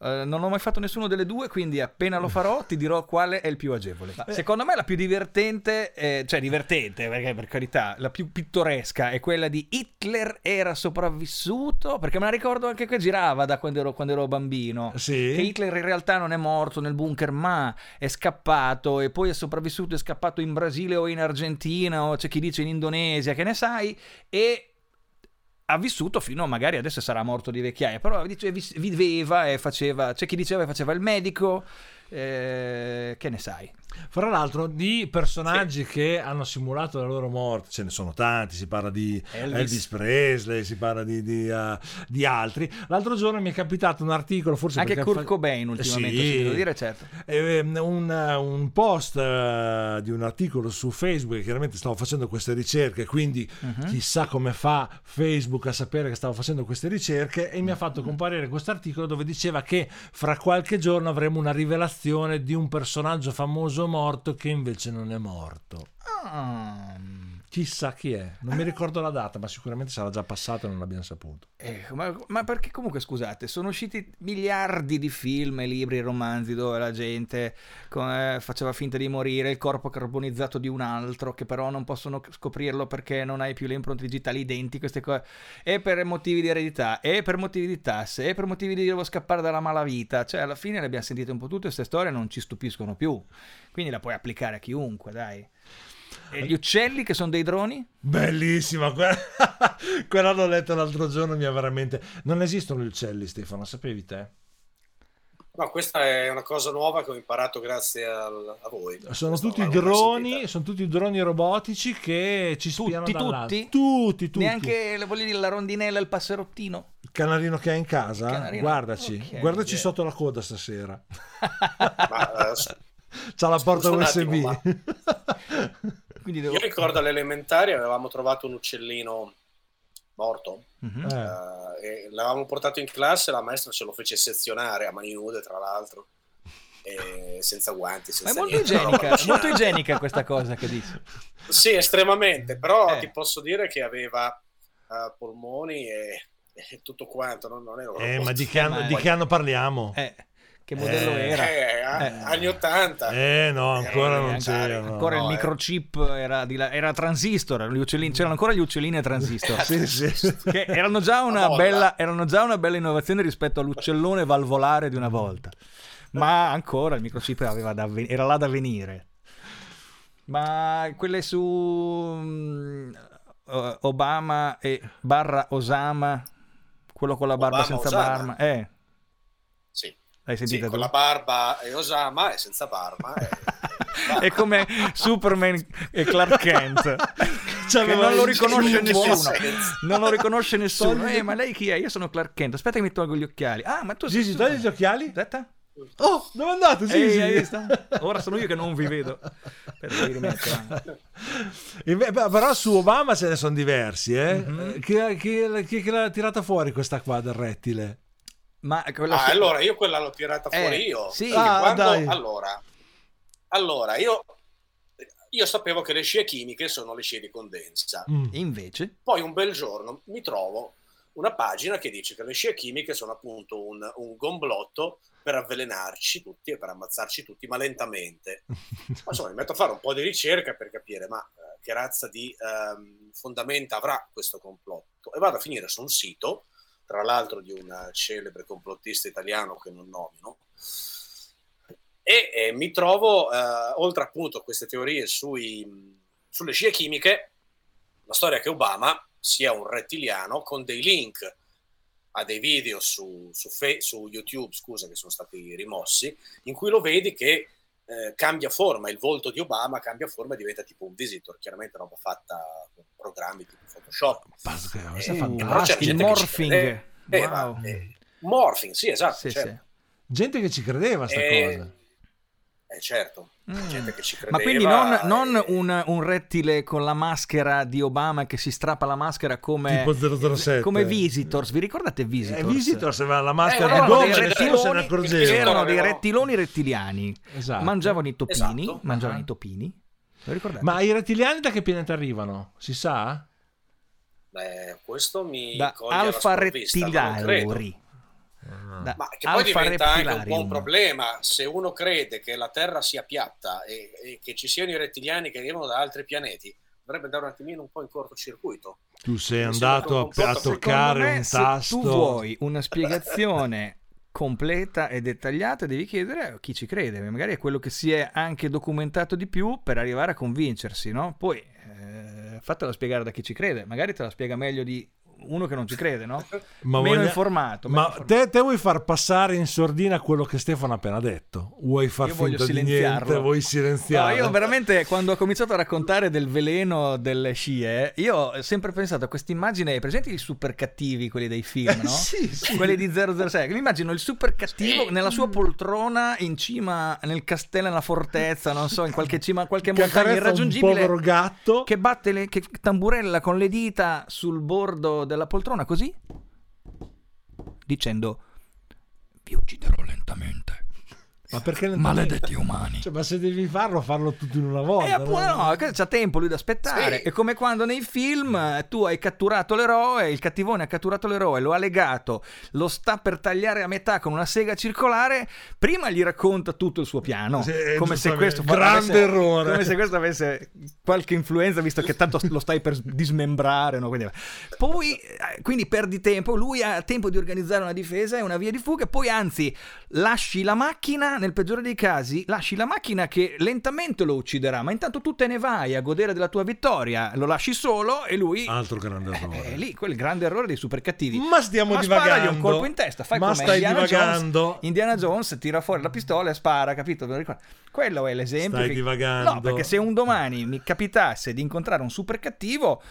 Speaker 2: Uh, non ho mai fatto nessuno delle due, quindi appena lo *laughs* farò ti dirò quale è il più agevole. Beh. Secondo me la più divertente, eh, cioè divertente perché per carità, la più pittoresca è quella di Hitler era sopravvissuto, perché me la ricordo anche che girava da quando ero, quando ero bambino.
Speaker 1: Sì.
Speaker 2: Che Hitler in realtà non è morto nel bunker, ma è scappato e poi è sopravvissuto, è scappato in Brasile o in Argentina o c'è chi dice in Indonesia, che ne sai, e ha vissuto fino a magari adesso sarà morto di vecchiaia, però viveva e faceva, c'è chi diceva che faceva il medico, eh, che ne sai?
Speaker 1: Fra l'altro, di personaggi sì. che hanno simulato la loro morte, ce ne sono tanti, si parla di Elvis, Elvis Presley, si parla di, di, uh, di, altri. L'altro giorno mi è capitato un articolo, forse
Speaker 2: anche Kurt fa... Cobain ultimamente, sì, devo dire, certo.
Speaker 1: Eh, un, un, post uh, di un articolo su Facebook, chiaramente stavo facendo queste ricerche, quindi uh-huh. chissà come fa Facebook a sapere che stavo facendo queste ricerche e mi ha fatto comparire questo articolo dove diceva che fra qualche giorno avremo una rivelazione di un personaggio famoso morto che invece non è morto. Ah. Chissà chi è, non mi ricordo la data, ma sicuramente sarà già passato e non l'abbiamo saputo.
Speaker 2: Eh, ma, ma, perché comunque scusate, sono usciti miliardi di film, libri, romanzi dove la gente eh, faceva finta di morire, il corpo carbonizzato di un altro, che però non possono scoprirlo perché non hai più le impronte digitali identiche, queste cose, e per motivi di eredità, e per motivi di tasse, e per motivi di devo scappare dalla malavita, cioè alla fine le abbiamo sentite un po' tutte queste storie, non ci stupiscono più, quindi la puoi applicare a chiunque, dai. E gli uccelli che sono dei droni?
Speaker 1: Bellissima, quella, *laughs* quella l'ho letto l'altro giorno, mi ha veramente... Non esistono gli uccelli, Stefano, sapevi te?
Speaker 3: No, questa è una cosa nuova che ho imparato grazie al, a voi.
Speaker 1: Sono tutti droni, sono tutti droni robotici che ci spiano tutti, tutti? tutti, tutti.
Speaker 2: Neanche voglio dire, la rondinella e il passerottino.
Speaker 1: Il canarino che hai in casa? Guardaci, okay, guardaci yeah. sotto la coda stasera. *laughs* Ma, uh, C'ha la porta USB. Attimo, *laughs*
Speaker 3: devo... Io ricordo alle elementari avevamo trovato un uccellino morto mm-hmm. uh, e l'avevamo portato in classe la maestra ce lo fece sezionare a mani nude tra l'altro senza guanti senza
Speaker 2: è molto niente, igienica, molto igienica questa cosa che dici
Speaker 3: sì estremamente però eh. ti posso dire che aveva uh, polmoni e, e, tutto quanto non, non ero
Speaker 1: eh, ma di che, anno, di che anno parliamo?
Speaker 2: eh che modello eh, era?
Speaker 3: Eh, eh, anni 80.
Speaker 1: Eh no, ancora non c'era.
Speaker 2: Ancora
Speaker 1: no,
Speaker 2: il microchip era, di là, era transistor, gli uccellini, c'erano ancora gli uccellini a transistor. *laughs*
Speaker 1: sì, sì.
Speaker 2: Che erano già, una bella, erano già una bella innovazione rispetto all'uccellone valvolare di una volta. Ma ancora il microchip da, era là da venire. Ma quelle su um, Obama e barra Osama, quello con la barba Obama, senza Osama. barba, eh
Speaker 3: L'hai sentita sì, con la barba e Osama e senza barba. E... *laughs*
Speaker 2: è come Superman e Clark Kent. Cioè, *laughs* che non lo riconosce nessuno. Non lo riconosce nessuno. Eh, ma lei chi è? Io sono Clark Kent. Aspetta che mi tolgo gli occhiali. Ah, ma tu
Speaker 1: sei... Gigi, togli gli occhiali?
Speaker 2: Aspetta.
Speaker 1: Oh, dove andate? Sì,
Speaker 2: Ehi, sì. Ora sono io che non vi vedo.
Speaker 1: Però su Obama ce ne sono diversi. Eh? Mm-hmm. Chi, chi, chi, chi l'ha tirata fuori questa qua del rettile?
Speaker 2: Ma
Speaker 3: ah, allora io quella l'ho tirata eh, fuori io.
Speaker 2: Sì,
Speaker 3: ah, quando, allora, allora io, io, sapevo che le scie chimiche sono le scie di condensa.
Speaker 2: Mm. Invece?
Speaker 3: Poi un bel giorno mi trovo una pagina che dice che le scie chimiche sono appunto un, un gomblotto per avvelenarci tutti e per ammazzarci tutti, ma lentamente. Ma *laughs* insomma, mi metto a fare un po' di ricerca per capire, ma eh, che razza di ehm, fondamenta avrà questo complotto? E vado a finire su un sito, tra l'altro di un celebre complottista italiano che non nomino, e, e mi trovo, eh, oltre appunto a queste teorie sui, sulle scie chimiche, la storia che Obama sia un rettiliano con dei link a dei video su, su, fe, su YouTube, scusa, che sono stati rimossi, in cui lo vedi che eh, cambia forma, il volto di Obama cambia forma e diventa tipo un visitor, chiaramente roba fatta con programmi tipo Photoshop.
Speaker 2: Pazzesco, eh, eh, il morphing.
Speaker 3: Eh, wow. eh, morphing, sì, esatto. Sì, certo. sì.
Speaker 1: Gente che ci credeva a sta cosa.
Speaker 3: Eh certo, mm. gente che ci credeva.
Speaker 2: Ma quindi non, non un, un, rettile con la maschera di Obama che si strappa la maschera come,
Speaker 1: tipo 007.
Speaker 2: come Visitors. Vi ricordate Visitors?
Speaker 1: Eh, Visitors aveva la maschera eh, di e nessuno se ne accorgeva.
Speaker 2: Erano dei rettiloni rettiliani. Esatto. Mangiavano i topini. Esatto. Mangiavano uh-huh. i topini.
Speaker 1: Ma i rettiliani da che pianeta arrivano? Si sa?
Speaker 3: Beh, questo mi
Speaker 2: da Alfa Rettilauri.
Speaker 3: Da Ma che poi diventa anche un po' un problema se uno crede che la Terra sia piatta e, e che ci siano i rettiliani che arrivano da altri pianeti, dovrebbe andare un attimino un po' in cortocircuito.
Speaker 1: Tu sei andato a, a toccare me, un tasto.
Speaker 2: Se tu vuoi una spiegazione *laughs* completa e dettagliata, devi chiedere a chi ci crede. Magari è quello che si è anche documentato di più per arrivare a convincersi, no? Poi eh, fatela spiegare da chi ci crede. Magari te la spiega meglio di uno che non ci crede, no? *laughs* Ma meno voglia... informato.
Speaker 1: Meno
Speaker 2: ma
Speaker 1: informato. Te, te, vuoi far passare in sordina quello che Stefano ha appena detto? Vuoi far io finta di niente? Vuoi silenziarlo?
Speaker 2: No, io veramente, quando ho cominciato a raccontare del veleno delle scie, io ho sempre pensato a questa immagine, presenti i super cattivi, quelli dei film, *laughs* no?
Speaker 1: sì, sì.
Speaker 2: Quelli di 006. Mi immagino il super cattivo nella sua poltrona in cima nel castello, nella fortezza, non so, in qualche cima, qualche che montagna irraggiungibile.
Speaker 1: Un povero gatto.
Speaker 2: Che batte, le, che tamburella con le dita sul bordo della poltrona così, dicendo vi ucciderò.
Speaker 1: Ma perché
Speaker 2: Maledetti umani.
Speaker 1: Cioè, ma se devi farlo, farlo tutto in una volta.
Speaker 2: E appunto, no, no c'ha tempo lui da aspettare. Sì. È come quando nei film eh, tu hai catturato l'eroe, il cattivone ha catturato l'eroe, lo ha legato, lo sta per tagliare a metà con una sega circolare. Prima gli racconta tutto il suo piano. Sì, come se questo
Speaker 1: grande avesse, errore.
Speaker 2: Come se questo avesse qualche influenza, visto che tanto lo stai per dismembrare. No? Quindi, poi, eh, quindi perdi tempo. Lui ha tempo di organizzare una difesa e una via di fuga. Poi, anzi, lasci la macchina nel peggiore dei casi, lasci la macchina che lentamente lo ucciderà, ma intanto tu te ne vai a godere della tua vittoria, lo lasci solo e lui...
Speaker 1: Altro grande errore.
Speaker 2: È, lì, quel grande errore dei super cattivi.
Speaker 1: Ma stiamo ma divagando.
Speaker 2: un colpo in testa, fai
Speaker 1: ma
Speaker 2: come
Speaker 1: stai
Speaker 2: Indiana
Speaker 1: divagando.
Speaker 2: Jones. Indiana Jones tira fuori la pistola e spara, capito? Quello è l'esempio.
Speaker 1: Stai
Speaker 2: che...
Speaker 1: divagando.
Speaker 2: No, perché se un domani mi capitasse di incontrare un super cattivo,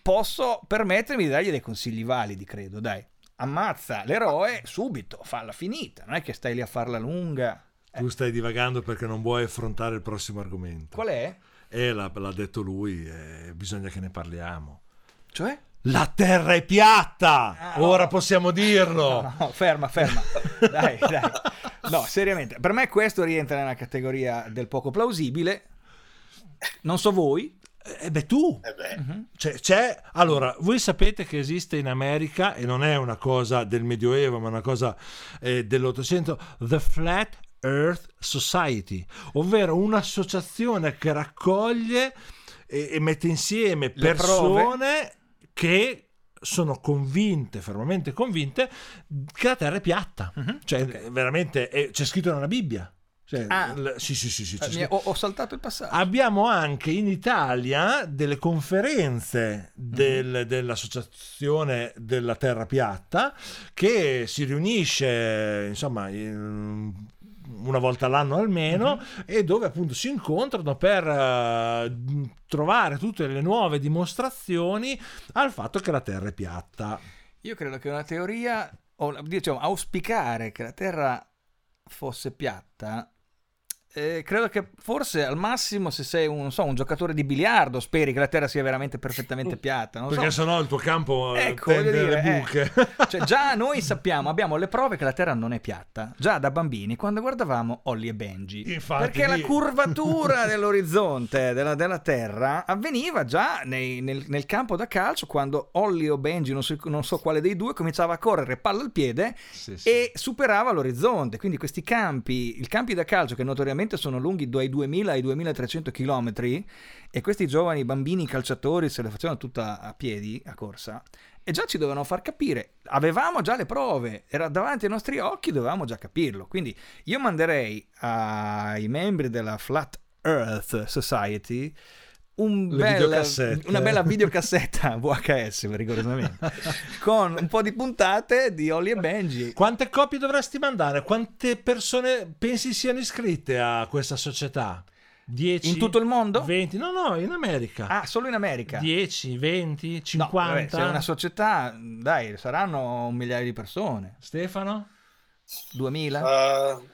Speaker 2: posso permettermi di dargli dei consigli validi, credo, dai ammazza l'eroe subito, falla finita, non è che stai lì a farla lunga.
Speaker 1: Tu stai divagando perché non vuoi affrontare il prossimo argomento.
Speaker 2: Qual è?
Speaker 1: Eh, l'ha, l'ha detto lui, eh, bisogna che ne parliamo.
Speaker 2: Cioè?
Speaker 1: La terra è piatta! Ah, Ora no. possiamo dirlo! *laughs*
Speaker 2: No, no, ferma, ferma. *laughs* dai, dai. No, seriamente. Per me questo rientra nella categoria del poco plausibile. Non so voi.
Speaker 1: Eh beh, tu.
Speaker 3: Eh beh.
Speaker 1: Uh-huh. C'è, c'è, allora, voi sapete che esiste in America, e non è una cosa del Medioevo, ma una cosa eh, dell'Ottocento, The Flat Earth Society, ovvero un'associazione che raccoglie e, e mette insieme persone che sono convinte, fermamente convinte, che la Terra è piatta. Uh-huh. Cioè, okay. veramente è, c'è scritto nella Bibbia. Cioè,
Speaker 2: ah,
Speaker 1: l- sì, sì, sì, sì
Speaker 2: eh, ho, ho, saltato il passaggio.
Speaker 1: Abbiamo anche in Italia delle conferenze del, mm-hmm. dell'Associazione della Terra Piatta che si riunisce, insomma, in, una volta all'anno almeno, uh-huh. e dove appunto si incontrano per uh, trovare tutte le nuove dimostrazioni al fatto che la Terra è piatta.
Speaker 2: Io credo che una teoria, o diciamo, auspicare che la Terra fosse piatta eh, credo che forse al massimo se sei un, so, un giocatore di biliardo speri che la terra sia veramente perfettamente piatta. Non
Speaker 1: Perché
Speaker 2: so.
Speaker 1: sennò il tuo campo eh,
Speaker 2: Ecco,
Speaker 1: tende
Speaker 2: dire,
Speaker 1: le
Speaker 2: eh,
Speaker 1: buche. *laughs*
Speaker 2: cioè, già noi *laughs* sappiamo, abbiamo le prove che la Terra non è piatta. Già da bambini, quando guardavamo Holly e Benji.
Speaker 1: Infatti,
Speaker 2: perché la
Speaker 1: lì-
Speaker 2: curvatura *laughs* dell'orizzonte della, della Terra avveniva già nei- nel, nel campo da calcio quando Holly o Benji, non so, non so quale dei due, cominciava a correre palla al piede
Speaker 1: Sì, sì.
Speaker 2: e superava l'orizzonte. Quindi questi campi, i campi da calcio che notoriamente sono lunghi dai 2000 ai 2300 km e questi giovani bambini calciatori se le facevano tutta a piedi, a corsa, e già ci dovevano far capire, avevamo già le prove, era davanti ai nostri occhi, dovevamo già capirlo. Quindi io manderei ai membri della Flat Earth Society un bel- una bella videocassetta *laughs* VHS rigorosamente *laughs* con un po' di puntate di Holly e Benji
Speaker 1: Quante copie dovresti mandare? Quante persone pensi siano iscritte a questa società? 10?
Speaker 2: in tutto il mondo?
Speaker 1: 20? No, no, in America.
Speaker 2: Ah, solo in America.
Speaker 1: 10, 20,
Speaker 2: No,
Speaker 1: 50?
Speaker 2: vabbè, se è una società, dai, saranno un migliaio di persone.
Speaker 1: Stefano?
Speaker 2: 2000?
Speaker 3: Uh,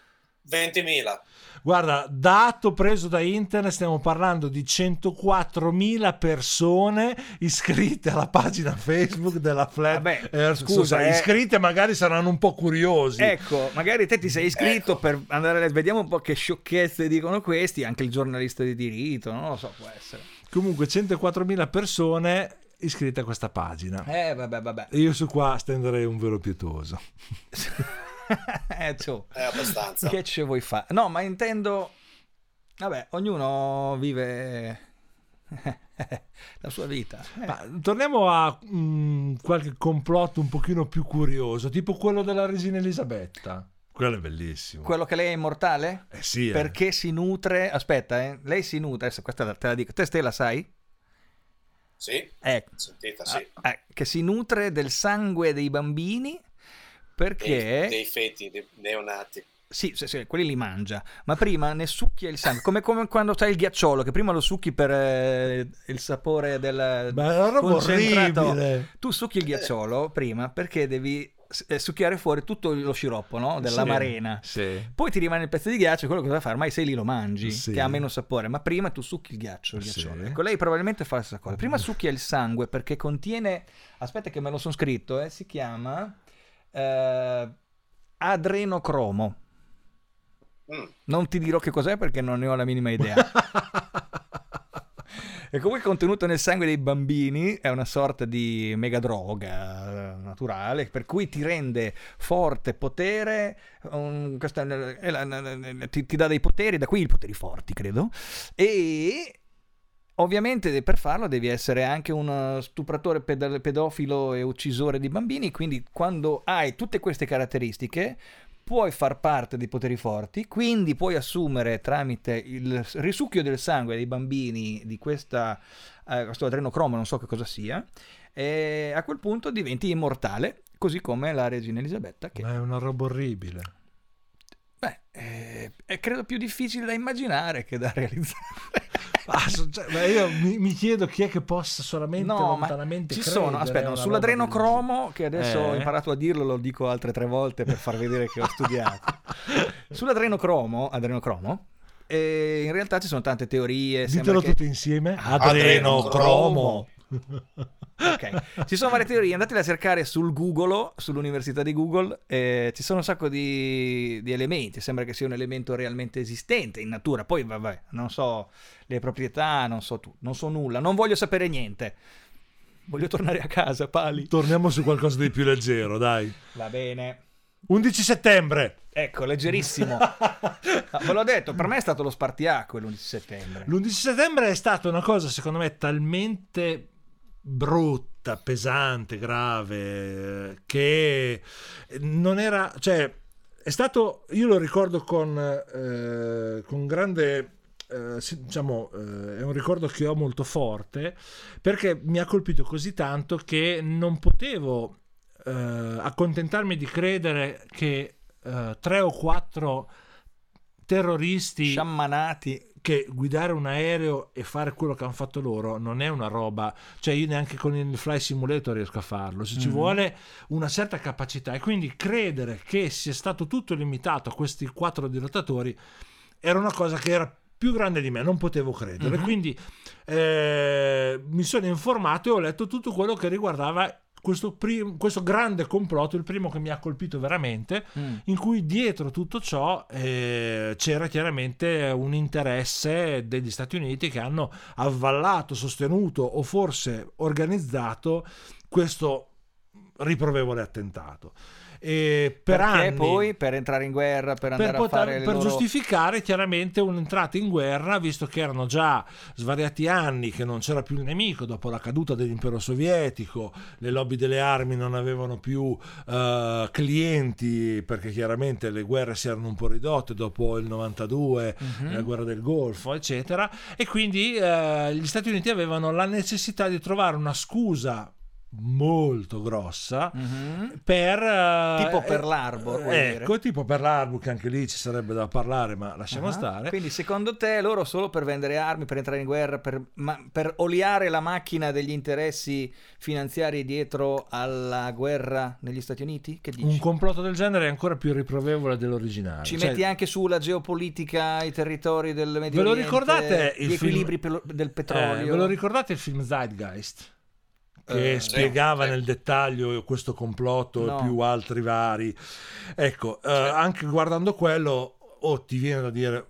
Speaker 3: 20.000.
Speaker 1: Guarda, dato preso da internet, stiamo parlando di 104.000 persone iscritte alla pagina Facebook della Flat
Speaker 2: Vabbè,
Speaker 1: Earth
Speaker 2: scusa, eh.
Speaker 1: Iscritte magari saranno un po' curiosi.
Speaker 2: Ecco, magari te ti sei iscritto
Speaker 3: Ecco.
Speaker 2: per andare a vediamo un po' che sciocchezze dicono questi, anche il giornalista di diritto, non lo so, può essere.
Speaker 1: Comunque 104.000 persone iscritte a questa pagina.
Speaker 2: Eh, vabbè, vabbè.
Speaker 1: Io su qua stenderei un velo pietoso. *laughs* *laughs*
Speaker 2: eh, ciao.
Speaker 3: È abbastanza.
Speaker 2: Che ce vuoi fare? No, ma intendo... Vabbè, ognuno vive *laughs* la sua vita. Eh,
Speaker 1: Ma torniamo a mm, qualche complotto un pochino più curioso, tipo quello della regina Elisabetta. Quello è bellissimo.
Speaker 2: Quello che lei è immortale?
Speaker 1: eh sì, eh.
Speaker 2: Perché si nutre... Aspetta, eh, lei si nutre, adesso questa te la dico. Te Stella sai?
Speaker 3: Sì,
Speaker 2: Ecco.
Speaker 3: sentita, sì.
Speaker 2: Ah, eh, che si nutre del sangue dei bambini perché
Speaker 3: Dei, dei feti, dei neonati.
Speaker 2: sì, sì, sì, quelli li mangia, ma prima ne succhia il sangue, come, come quando c'hai il ghiacciolo, che prima lo succhi per eh, il sapore del
Speaker 1: Ma è
Speaker 2: concentrato.
Speaker 1: orribile.
Speaker 2: Tu succhi il ghiacciolo prima perché devi eh, succhiare fuori tutto lo sciroppo no? della
Speaker 1: Sì,
Speaker 2: marena.
Speaker 1: Sì.
Speaker 2: Poi ti rimane il pezzo di ghiaccio, quello che cosa fai? Ormai sei lì lo mangi,
Speaker 1: Sì.
Speaker 2: che ha meno sapore, ma prima tu succhi il ghiaccio, il
Speaker 1: Sì.
Speaker 2: ghiacciolo. Ecco, lei probabilmente fa la stessa cosa. Prima succhia il sangue perché contiene, aspetta che me lo sono scritto, eh, si chiama eh, adrenocromo.
Speaker 3: Mm.
Speaker 2: Non ti dirò che cos'è perché non ne ho la minima idea. *laughs* E comunque contenuto nel sangue dei bambini è una sorta di mega droga eh, naturale, per cui ti rende forte, potere, um, questa è la- ti, ti dà dei poteri, da qui i poteri forti, credo. E ovviamente per farlo devi essere anche un stupratore ped- pedofilo e uccisore di bambini, quindi quando hai tutte queste caratteristiche puoi far parte dei poteri forti, quindi puoi assumere tramite il risucchio del sangue dei bambini di questa, eh, questo adrenocromo, non so che cosa sia, e a quel punto diventi immortale, così come la regina Elisabetta, che
Speaker 1: Ma è una roba orribile.
Speaker 2: Beh, eh, è credo più difficile da immaginare che da *laughs* realizzare.
Speaker 1: Ah, cioè, ma io mi, mi chiedo chi è che possa solamente
Speaker 2: No, ma
Speaker 1: lontanamente
Speaker 2: ci sono, aspetta, sull'adrenocromo, che adesso ho
Speaker 1: Eh.
Speaker 2: imparato a dirlo, lo dico altre tre volte per far vedere che ho *laughs* studiato. Sull'adrenocromo, adrenocromo, eh, in realtà ci sono tante teorie.
Speaker 1: Ditelo
Speaker 2: che-
Speaker 1: tutti insieme.
Speaker 3: Adrenocromo. *laughs*
Speaker 2: Ok. Ci sono varie teorie, andatele a cercare sul Google, sull'università di Google, eh, ci sono un sacco di, di elementi, sembra che sia un elemento realmente esistente in natura, poi vabbè, non so le proprietà, non so tu, non so nulla, non voglio sapere niente. Voglio tornare a casa, Pali.
Speaker 1: Torniamo su qualcosa di più leggero, dai.
Speaker 2: Va bene.
Speaker 1: 11 settembre.
Speaker 2: Ecco, leggerissimo. *laughs* Ah, Ve l'ho detto, per me è stato lo spartiacque l'11 settembre.
Speaker 1: L'11 settembre è stata una cosa, secondo me, talmente brutta, pesante, grave, che non era, cioè, è stato, io lo ricordo con, eh, con grande, eh, diciamo, eh, è un ricordo che ho molto forte, perché mi ha colpito così tanto che non potevo eh, accontentarmi di credere che eh, tre o quattro terroristi
Speaker 2: Sciammanati.
Speaker 1: Che guidare un aereo e fare quello che hanno fatto loro non è una roba, cioè io neanche con il Fly Simulator riesco a farlo, se ci
Speaker 2: Mhm.
Speaker 1: vuole una certa capacità e quindi credere che sia stato tutto limitato a questi quattro dirottatori era una cosa che era più grande di me, non potevo credere.
Speaker 2: Mhm.
Speaker 1: Quindi eh, mi sono informato e ho letto tutto quello che riguardava questo, prim- questo grande complotto, il primo che mi ha colpito veramente,
Speaker 2: Mm.
Speaker 1: in cui dietro tutto ciò eh, c'era chiaramente un interesse degli Stati Uniti che hanno avvallato, sostenuto o forse organizzato questo riprovevole attentato. E per
Speaker 2: Perché
Speaker 1: anni,
Speaker 2: poi per entrare in guerra, per andare
Speaker 1: per,
Speaker 2: a
Speaker 1: poter-
Speaker 2: fare le
Speaker 1: per
Speaker 2: loro...
Speaker 1: giustificare chiaramente un'entrata in guerra, visto che erano già svariati anni che non c'era più il nemico dopo la caduta dell'impero sovietico, le lobby delle armi non avevano più eh, clienti perché chiaramente le guerre si erano un po' ridotte dopo il 92,
Speaker 2: Mhm.
Speaker 1: la guerra del Golfo, eccetera, e quindi eh, gli Stati Uniti avevano la necessità di trovare una scusa molto grossa
Speaker 2: Mhm.
Speaker 1: per eh,
Speaker 2: Tipo per
Speaker 1: eh,
Speaker 2: l'Arbor, vuoi
Speaker 1: ecco tipo per l'Arbor che anche lì ci sarebbe da parlare ma lasciamo
Speaker 2: Ah,
Speaker 1: stare
Speaker 2: Quindi secondo te loro solo per vendere armi, per entrare in guerra, per, ma- per oliare la macchina degli interessi finanziari dietro alla guerra negli Stati Uniti? Che dici?
Speaker 1: un complotto del genere è ancora più riprovevole dell'originale
Speaker 2: Ci
Speaker 1: Cioè,
Speaker 2: metti anche sulla geopolitica, i territori del Medio
Speaker 1: Ve lo
Speaker 2: Oriente,
Speaker 1: ricordate
Speaker 2: gli
Speaker 1: film-
Speaker 2: equilibri pel- del
Speaker 1: eh,
Speaker 2: petrolio?
Speaker 1: ve lo ricordate il film Zeitgeist che
Speaker 2: Eh,
Speaker 1: spiegava
Speaker 3: sì, sì.
Speaker 1: nel dettaglio questo complotto
Speaker 2: No.
Speaker 1: e più altri vari ecco eh, anche guardando quello oh, ti viene da dire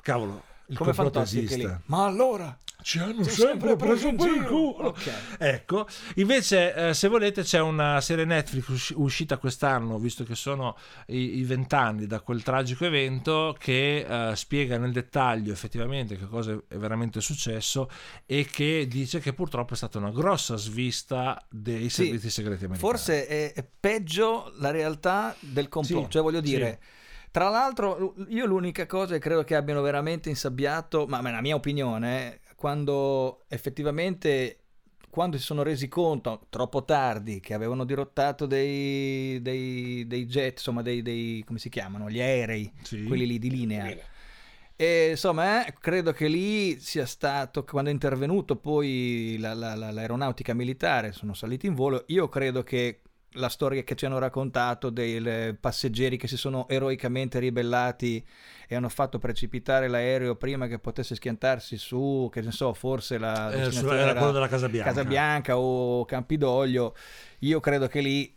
Speaker 1: cavolo il
Speaker 2: Come
Speaker 1: complotto esiste.
Speaker 2: Ma allora
Speaker 1: ci hanno
Speaker 2: ha
Speaker 1: sempre preso per il culo.
Speaker 2: Ok.
Speaker 1: Ecco, invece, eh, se volete, c'è una serie Netflix usci- uscita quest'anno, visto che sono i vent'anni da quel tragico evento, che eh, spiega nel dettaglio effettivamente che cosa è veramente successo e che dice che purtroppo è stata una grossa svista dei
Speaker 2: Sì,
Speaker 1: servizi segreti americani.
Speaker 2: Forse è, peggio la realtà del complotto,
Speaker 1: Sì,
Speaker 2: cioè voglio
Speaker 1: sì.
Speaker 2: dire, tra l'altro io l'unica cosa che credo che abbiano veramente insabbiato, ma ma è la mia opinione, quando effettivamente quando si sono resi conto troppo tardi che avevano dirottato dei, dei, dei jet, insomma dei, dei- come si chiamano, gli aerei,
Speaker 1: Sì.
Speaker 2: quelli lì di linea. E insomma, eh, credo che lì sia stato, quando è intervenuto poi la- la- la- l'aeronautica militare, sono saliti in volo, io credo che la storia che ci hanno raccontato dei le- passeggeri che si sono eroicamente ribellati e hanno fatto precipitare l'aereo prima che potesse schiantarsi su, che ne so, forse la
Speaker 1: Eh, era quello della Casa Bianca.
Speaker 2: Casa Bianca o Campidoglio, io credo che lì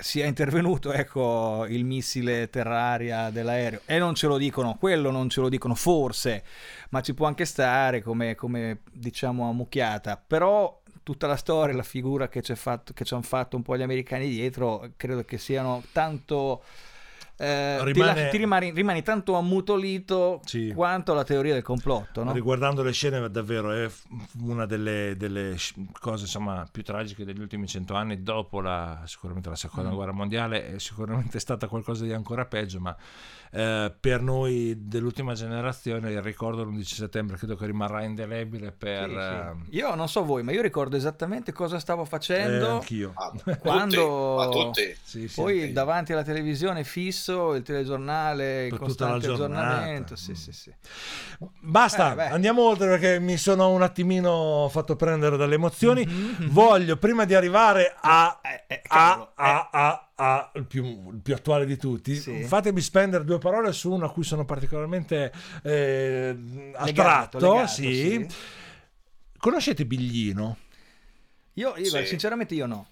Speaker 2: sia intervenuto ecco il missile terraria dell'aereo. E non ce lo dicono quello non ce lo dicono forse ma ci può anche stare come, come diciamo ammucchiata. Però tutta la storia la figura che ci hanno fatto un po' gli americani dietro credo che siano tanto eh, ti
Speaker 1: Rimane-
Speaker 2: la- ti, rimani, rimani tanto ammutolito
Speaker 1: Sì.
Speaker 2: quanto la teoria del complotto no?
Speaker 1: Riguardando le scene, davvero è una delle, delle cose insomma, più tragiche degli ultimi cento anni, dopo la, sicuramente la seconda
Speaker 2: Mm.
Speaker 1: guerra mondiale, è sicuramente *laughs* stata qualcosa di ancora peggio, ma eh, per noi dell'ultima generazione il ricordo dell'11 settembre credo che rimarrà indelebile per...
Speaker 2: Sì, sì.
Speaker 1: ehm,
Speaker 2: io non so voi ma io ricordo esattamente cosa stavo
Speaker 1: eh,
Speaker 2: facendo
Speaker 1: anch'io.
Speaker 3: Ah,
Speaker 2: Quando-
Speaker 3: tutti, ma tutti.
Speaker 1: Sì, sì.
Speaker 2: Poi davanti alla televisione fisso, il telegiornale, il
Speaker 1: Per
Speaker 2: costante aggiornamento. Sì, sì, sì.
Speaker 1: Basta,
Speaker 2: Eh,
Speaker 1: andiamo oltre perché mi sono un attimino fatto prendere dalle emozioni.
Speaker 2: Mhm.
Speaker 1: Voglio, prima di arrivare a
Speaker 2: Eh, eh,
Speaker 1: a,
Speaker 2: cavolo,
Speaker 1: a, a, a- il, più, il più attuale di tutti.
Speaker 2: Sì.
Speaker 1: Fatemi spendere due parole su uno a cui sono particolarmente eh, attratto.
Speaker 2: legato,
Speaker 1: sì.
Speaker 2: sì.
Speaker 1: Conoscete Biglino?
Speaker 2: Io, io,
Speaker 3: Sì.
Speaker 2: sinceramente io no.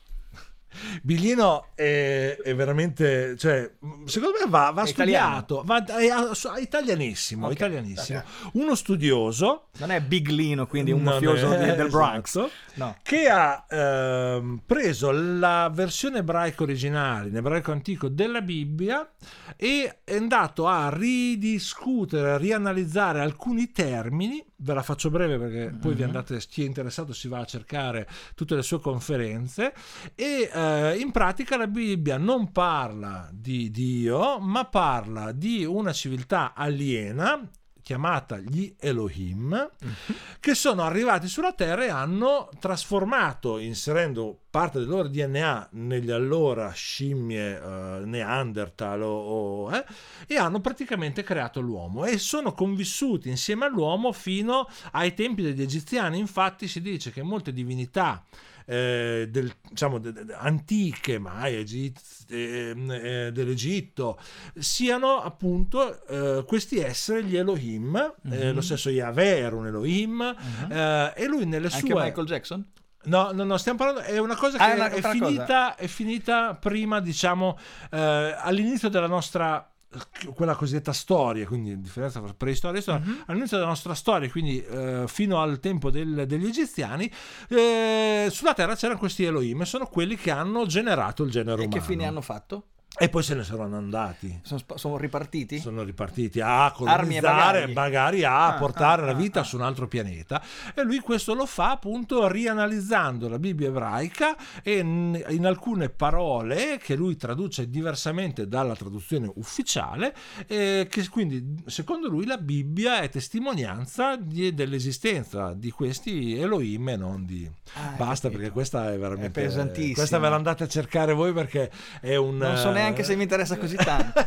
Speaker 1: Biglino è, è veramente, cioè, secondo me va, va studiato, va, è, è italianissimo,
Speaker 2: Ok,
Speaker 1: italianissimo. Uno studioso,
Speaker 2: Non è Biglino, quindi un mafioso
Speaker 1: è-
Speaker 2: del Bronx.
Speaker 1: esatto.
Speaker 2: No.
Speaker 1: che ha ehm, preso la versione ebraica originale, in ebraico antico, della Bibbia e è andato a ridiscutere, a rianalizzare alcuni termini. Ve la faccio breve perché poi vi
Speaker 2: Mhm.
Speaker 1: andate, chi è interessato si va a cercare tutte le sue conferenze. E eh, in pratica la Bibbia non parla di Dio, ma parla di una civiltà aliena chiamata gli Elohim, che sono arrivati sulla Terra e hanno trasformato, inserendo parte del loro DNA negli allora scimmie eh, Neanderthal o, o, eh, e hanno praticamente creato l'uomo e sono convissuti insieme all'uomo fino ai tempi degli egiziani. Infatti si dice che molte divinità eh, del, diciamo, de, de, antiche, Maya, Egiz, eh, eh, dell'Egitto, siano appunto eh, questi esseri, gli Elohim, mm-hmm. lo stesso Yahweh era un Elohim, mm-hmm. e lui nelle
Speaker 2: Anche
Speaker 1: sue...
Speaker 2: Michael Jackson?
Speaker 1: No, no, no, stiamo parlando, è una cosa che ah, è, una, è, finita, è, finita, prima, diciamo, eh, all'inizio della nostra quella cosiddetta storia, quindi differenza tra preistoria e storia, mm-hmm. all'inizio della nostra storia, quindi eh, fino al tempo del, degli egiziani, eh, sulla Terra c'erano questi Elohim, sono quelli che hanno generato il genere
Speaker 2: e
Speaker 1: umano.
Speaker 2: E che fine hanno fatto?
Speaker 1: E poi se ne saranno andati.
Speaker 2: Sono, sono ripartiti?
Speaker 1: Sono ripartiti a colonizzare, magari a ah, portare ah, la vita ah, su un altro pianeta. E lui questo lo fa appunto rianalizzando la Bibbia ebraica e in, alcune parole che lui traduce diversamente dalla traduzione ufficiale, eh, che quindi secondo lui la Bibbia è testimonianza di, dell'esistenza di questi Elohim e non di... Ah, Basta perché questa è veramente...
Speaker 2: È pesantissima.
Speaker 1: Questa ve la andate a cercare voi perché è un...
Speaker 2: Non so neanche se mi interessa così *laughs* tanto.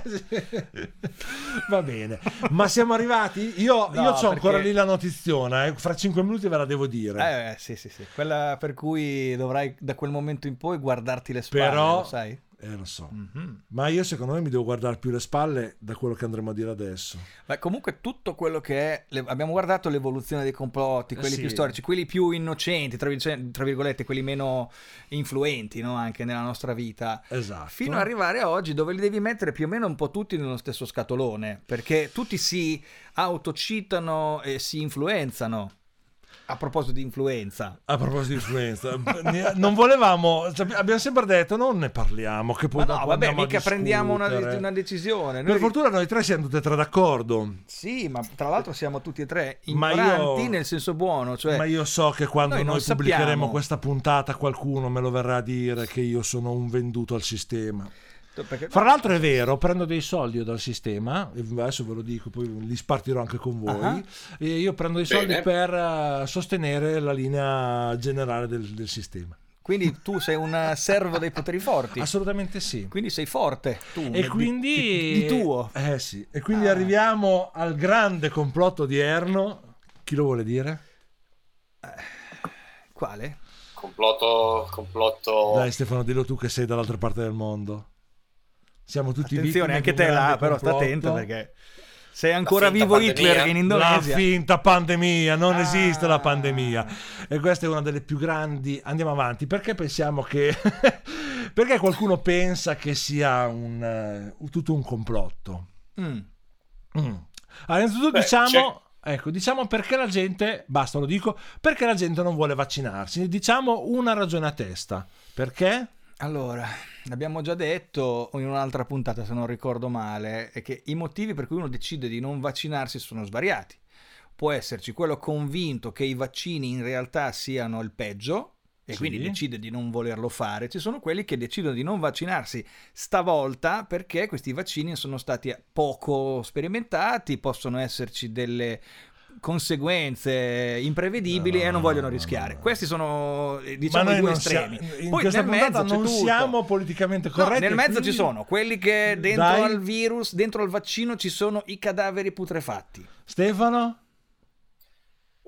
Speaker 1: Va bene, ma siamo arrivati? Io, no, io ho perché... ancora lì la notiziona, eh. fra cinque minuti ve la devo dire.
Speaker 2: Eh, sì, sì, sì. Quella per cui dovrai da quel momento in poi guardarti le spalle, Però... sai?
Speaker 1: Eh, lo so. Mm-hmm. Ma io secondo me mi devo guardare più le spalle da quello che andremo a dire adesso.
Speaker 2: Beh, comunque tutto quello che è... Le, abbiamo guardato l'evoluzione dei complotti, quelli eh sì. più storici, quelli più innocenti, tra, tra virgolette, quelli meno influenti no? anche nella nostra vita.
Speaker 1: Esatto.
Speaker 2: Fino ad arrivare a oggi dove li devi mettere più o meno un po' tutti nello stesso scatolone, perché tutti si autocitano e si influenzano. A proposito di influenza.
Speaker 1: A proposito di influenza, *laughs* non volevamo, cioè, abbiamo sempre detto non ne parliamo, che poi
Speaker 2: Ma no, vabbè, mica prendiamo una, una decisione.
Speaker 1: Noi... Per fortuna noi tre siamo tutti e tre d'accordo.
Speaker 2: Sì, ma tra l'altro siamo tutti e tre ignoranti io... nel senso buono. Cioè...
Speaker 1: Ma io so che quando noi, noi pubblicheremo sappiamo... questa puntata qualcuno me lo verrà a dire che io sono un venduto al sistema. Perché... Fra l'altro è vero, prendo dei soldi dal sistema, adesso ve lo dico, poi li spartirò anche con voi, uh-huh. e io prendo dei soldi Bene. per uh, sostenere la linea generale del, del sistema.
Speaker 2: Quindi tu sei un servo dei poteri forti.
Speaker 1: Assolutamente sì.
Speaker 2: Quindi sei forte. Tu,
Speaker 1: e quindi...
Speaker 2: Di, di, tuo.
Speaker 1: Eh sì. E quindi ah. arriviamo al grande complotto odierno. Chi lo vuole dire?
Speaker 2: Quale?
Speaker 3: Complotto... complotto...
Speaker 1: Dai Stefano, dillo tu che sei dall'altra parte del mondo. Siamo tutti
Speaker 2: Attenzione, anche te là, però sta attento perché sei ancora vivo pandemia. Hitler in Indonesia.
Speaker 1: La finta pandemia, non ah. esiste la pandemia. E questa è una delle più grandi. Andiamo avanti. Perché pensiamo che. *laughs* perché qualcuno pensa che sia un, uh, tutto un complotto? Mm. Mm. Allora, innanzitutto Beh, diciamo. C'è... Ecco, diciamo perché la gente, basta lo dico, perché la gente non vuole vaccinarsi. Diciamo una ragione a testa. Perché?
Speaker 2: Allora, abbiamo già detto in un'altra puntata, se non ricordo male, è che i motivi per cui uno decide di non vaccinarsi sono svariati. Può esserci quello convinto che i vaccini in realtà siano il peggio e sì. quindi decide di non volerlo fare. Ci sono quelli che decidono di non vaccinarsi stavolta perché questi vaccini sono stati poco sperimentati, possono esserci delle conseguenze imprevedibili no, e non vogliono no, rischiare. No, Questi sono eh, diciamo i due estremi.
Speaker 1: Sia, in Poi questa nel mezzo non siamo politicamente corretti.
Speaker 2: nel mezzo quindi... ci sono quelli che dentro Dai. al virus, dentro al vaccino ci sono i cadaveri putrefatti.
Speaker 1: Stefano?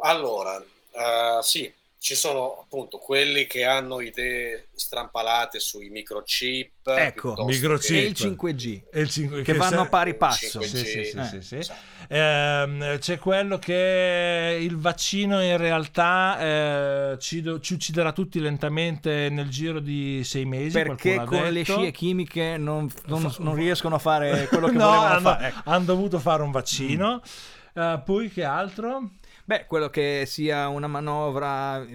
Speaker 3: Allora, uh, sì, ci sono appunto quelli che hanno idee strampalate sui microchip
Speaker 2: ecco
Speaker 1: microchip.
Speaker 2: e il 5G
Speaker 1: e il 5,
Speaker 2: che, che vanno a pari passo
Speaker 1: 5G, sì, sì, sì, sì, sì. Esatto. Eh, c'è quello che il vaccino in realtà eh, ci, ci, ucciderà tutti lentamente nel giro di sei mesi
Speaker 2: perché con le scie chimiche non, non, non, riescono a fare quello che *laughs*
Speaker 1: no,
Speaker 2: volevano
Speaker 1: hanno,
Speaker 2: fare ecco.
Speaker 1: hanno dovuto fare un vaccino mm. uh, poi che altro?
Speaker 2: Beh, quello che sia una manovra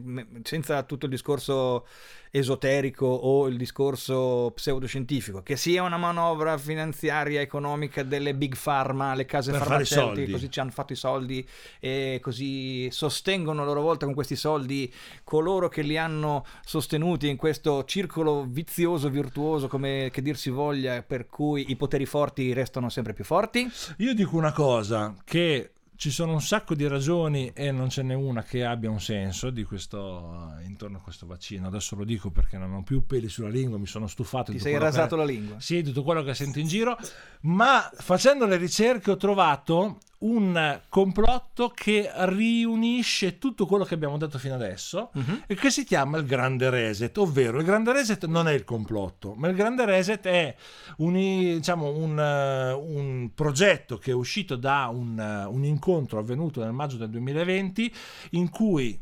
Speaker 2: senza tutto il discorso esoterico o il discorso pseudoscientifico, che sia una manovra finanziaria economica delle big pharma, le case per farmaceutiche, così ci hanno fatto i soldi e così sostengono a loro volta con questi soldi coloro che li hanno sostenuti in questo circolo vizioso, virtuoso, come che dir si voglia, per cui i poteri forti restano sempre più forti.
Speaker 1: Io dico una cosa, che ci sono un sacco di ragioni e non ce n'è una che abbia un senso di questo, intorno a questo vaccino. Adesso lo dico perché non ho più peli sulla lingua, mi sono stufato.
Speaker 2: Ti sei rasato che, la lingua?
Speaker 1: Sì, tutto quello che sento in giro. Ma facendo le ricerche ho trovato un complotto che riunisce tutto quello che abbiamo detto fino adesso
Speaker 2: Mhm.
Speaker 1: e che si chiama il grande reset, ovvero il grande reset non è il complotto, ma il grande reset è un, diciamo, un, eh, un progetto che è uscito da un, eh, un incontro avvenuto nel maggio del 2020 in cui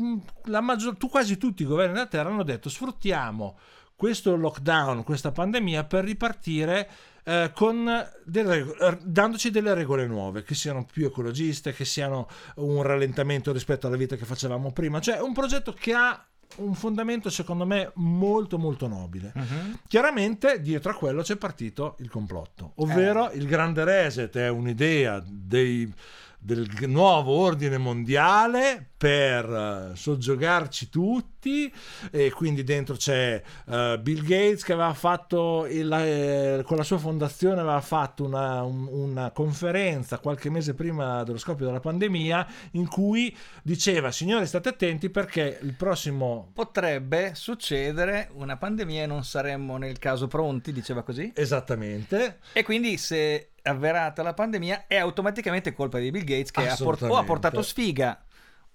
Speaker 1: mm, la maggior, tu, quasi tutti i governi della Terra hanno detto sfruttiamo questo lockdown, questa pandemia per ripartire eh, con delle, eh, dandoci delle regole nuove che siano più ecologiste, che siano un rallentamento rispetto alla vita che facevamo prima. Cioè un progetto che ha un fondamento secondo me molto molto nobile.
Speaker 2: Mhm.
Speaker 1: Chiaramente dietro a quello c'è partito il complotto, ovvero il grande reset è un'idea dei- del nuovo ordine mondiale per eh, soggiogarci tutti e quindi dentro c'è eh, Bill Gates che aveva fatto il- eh, con la sua fondazione aveva fatto una, un- una conferenza qualche mese prima dello scoppio della pandemia in cui diceva signori state attenti perché il prossimo
Speaker 2: Potrebbe succedere una pandemia e non saremmo nel caso pronti, diceva così.
Speaker 1: esattamente
Speaker 2: E quindi se avverata la pandemia è automaticamente colpa di Bill Gates che ha port- o ha portato sfiga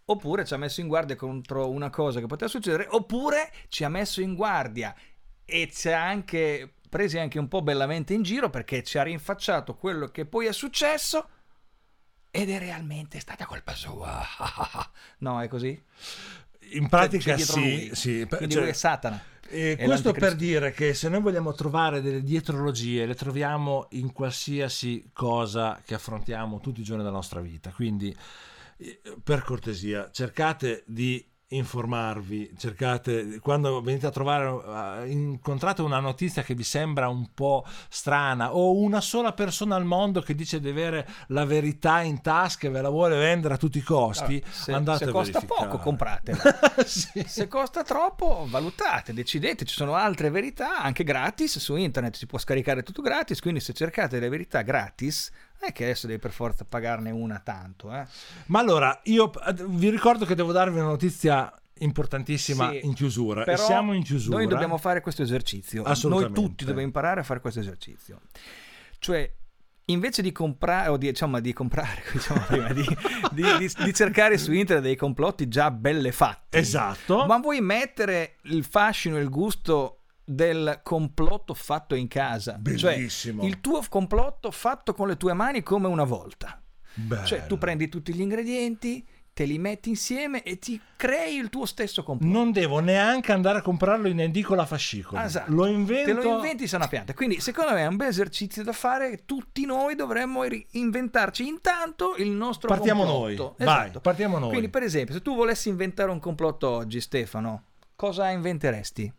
Speaker 2: oppure ci ha messo in guardia contro una cosa che poteva succedere oppure ci ha messo in guardia e ci ha anche presi anche un po' bellamente in giro perché ci ha rinfacciato quello che poi è successo ed è realmente stata colpa sua. *laughs* no, è così?
Speaker 1: in pratica
Speaker 2: dietro
Speaker 1: sì, sì.
Speaker 2: Quindi
Speaker 1: cioè,
Speaker 2: lui è Satana.
Speaker 1: E questo per dire che se noi vogliamo trovare delle dietrologie, le troviamo in qualsiasi cosa che affrontiamo tutti i giorni della nostra vita. Quindi, eh, per cortesia, cercate di informarvi, cercate quando venite a trovare eh, incontrate una notizia che vi sembra un po' strana o una sola persona al mondo che dice di avere la verità in tasca e ve la vuole vendere a tutti i costi,
Speaker 2: Allora, se,
Speaker 1: andate
Speaker 2: se costa poco compratela. *laughs*
Speaker 1: Sì.
Speaker 2: Se costa troppo, valutate, decidete, ci sono altre verità anche gratis su internet, si può scaricare tutto gratis, quindi se cercate le verità gratis, è che adesso devi per forza pagarne una tanto, eh.
Speaker 1: Ma allora, io vi ricordo che devo darvi una notizia importantissima
Speaker 2: Sì,
Speaker 1: in chiusura. E siamo in chiusura.
Speaker 2: Noi dobbiamo fare questo esercizio. Noi tutti dobbiamo imparare a fare questo esercizio. Cioè, invece di comprare, o di, diciamo, di comprare, *laughs* diciamo prima, di, di- di- di cercare su internet dei complotti già belle fatti.
Speaker 1: Esatto.
Speaker 2: Ma vuoi mettere il fascino e il gusto del complotto fatto in casa?
Speaker 1: Bellissimo.
Speaker 2: Cioè, il tuo complotto fatto con le tue mani come una volta.
Speaker 1: Bello.
Speaker 2: Cioè, tu prendi tutti gli ingredienti, te li metti insieme e ti crei il tuo stesso complotto.
Speaker 1: Non devo neanche andare a comprarlo in edicola fascicolo.
Speaker 2: Esatto.
Speaker 1: Lo invento.
Speaker 2: Te lo inventi sa una pianta. Quindi, secondo me, è un bel esercizio da fare. Tutti noi dovremmo inventarci intanto il nostro
Speaker 1: Partiamo
Speaker 2: complotto.
Speaker 1: noi. Vai,
Speaker 2: Esatto.
Speaker 1: partiamo noi.
Speaker 2: Quindi, per esempio, se tu volessi inventare un complotto oggi, Stefano, cosa inventeresti?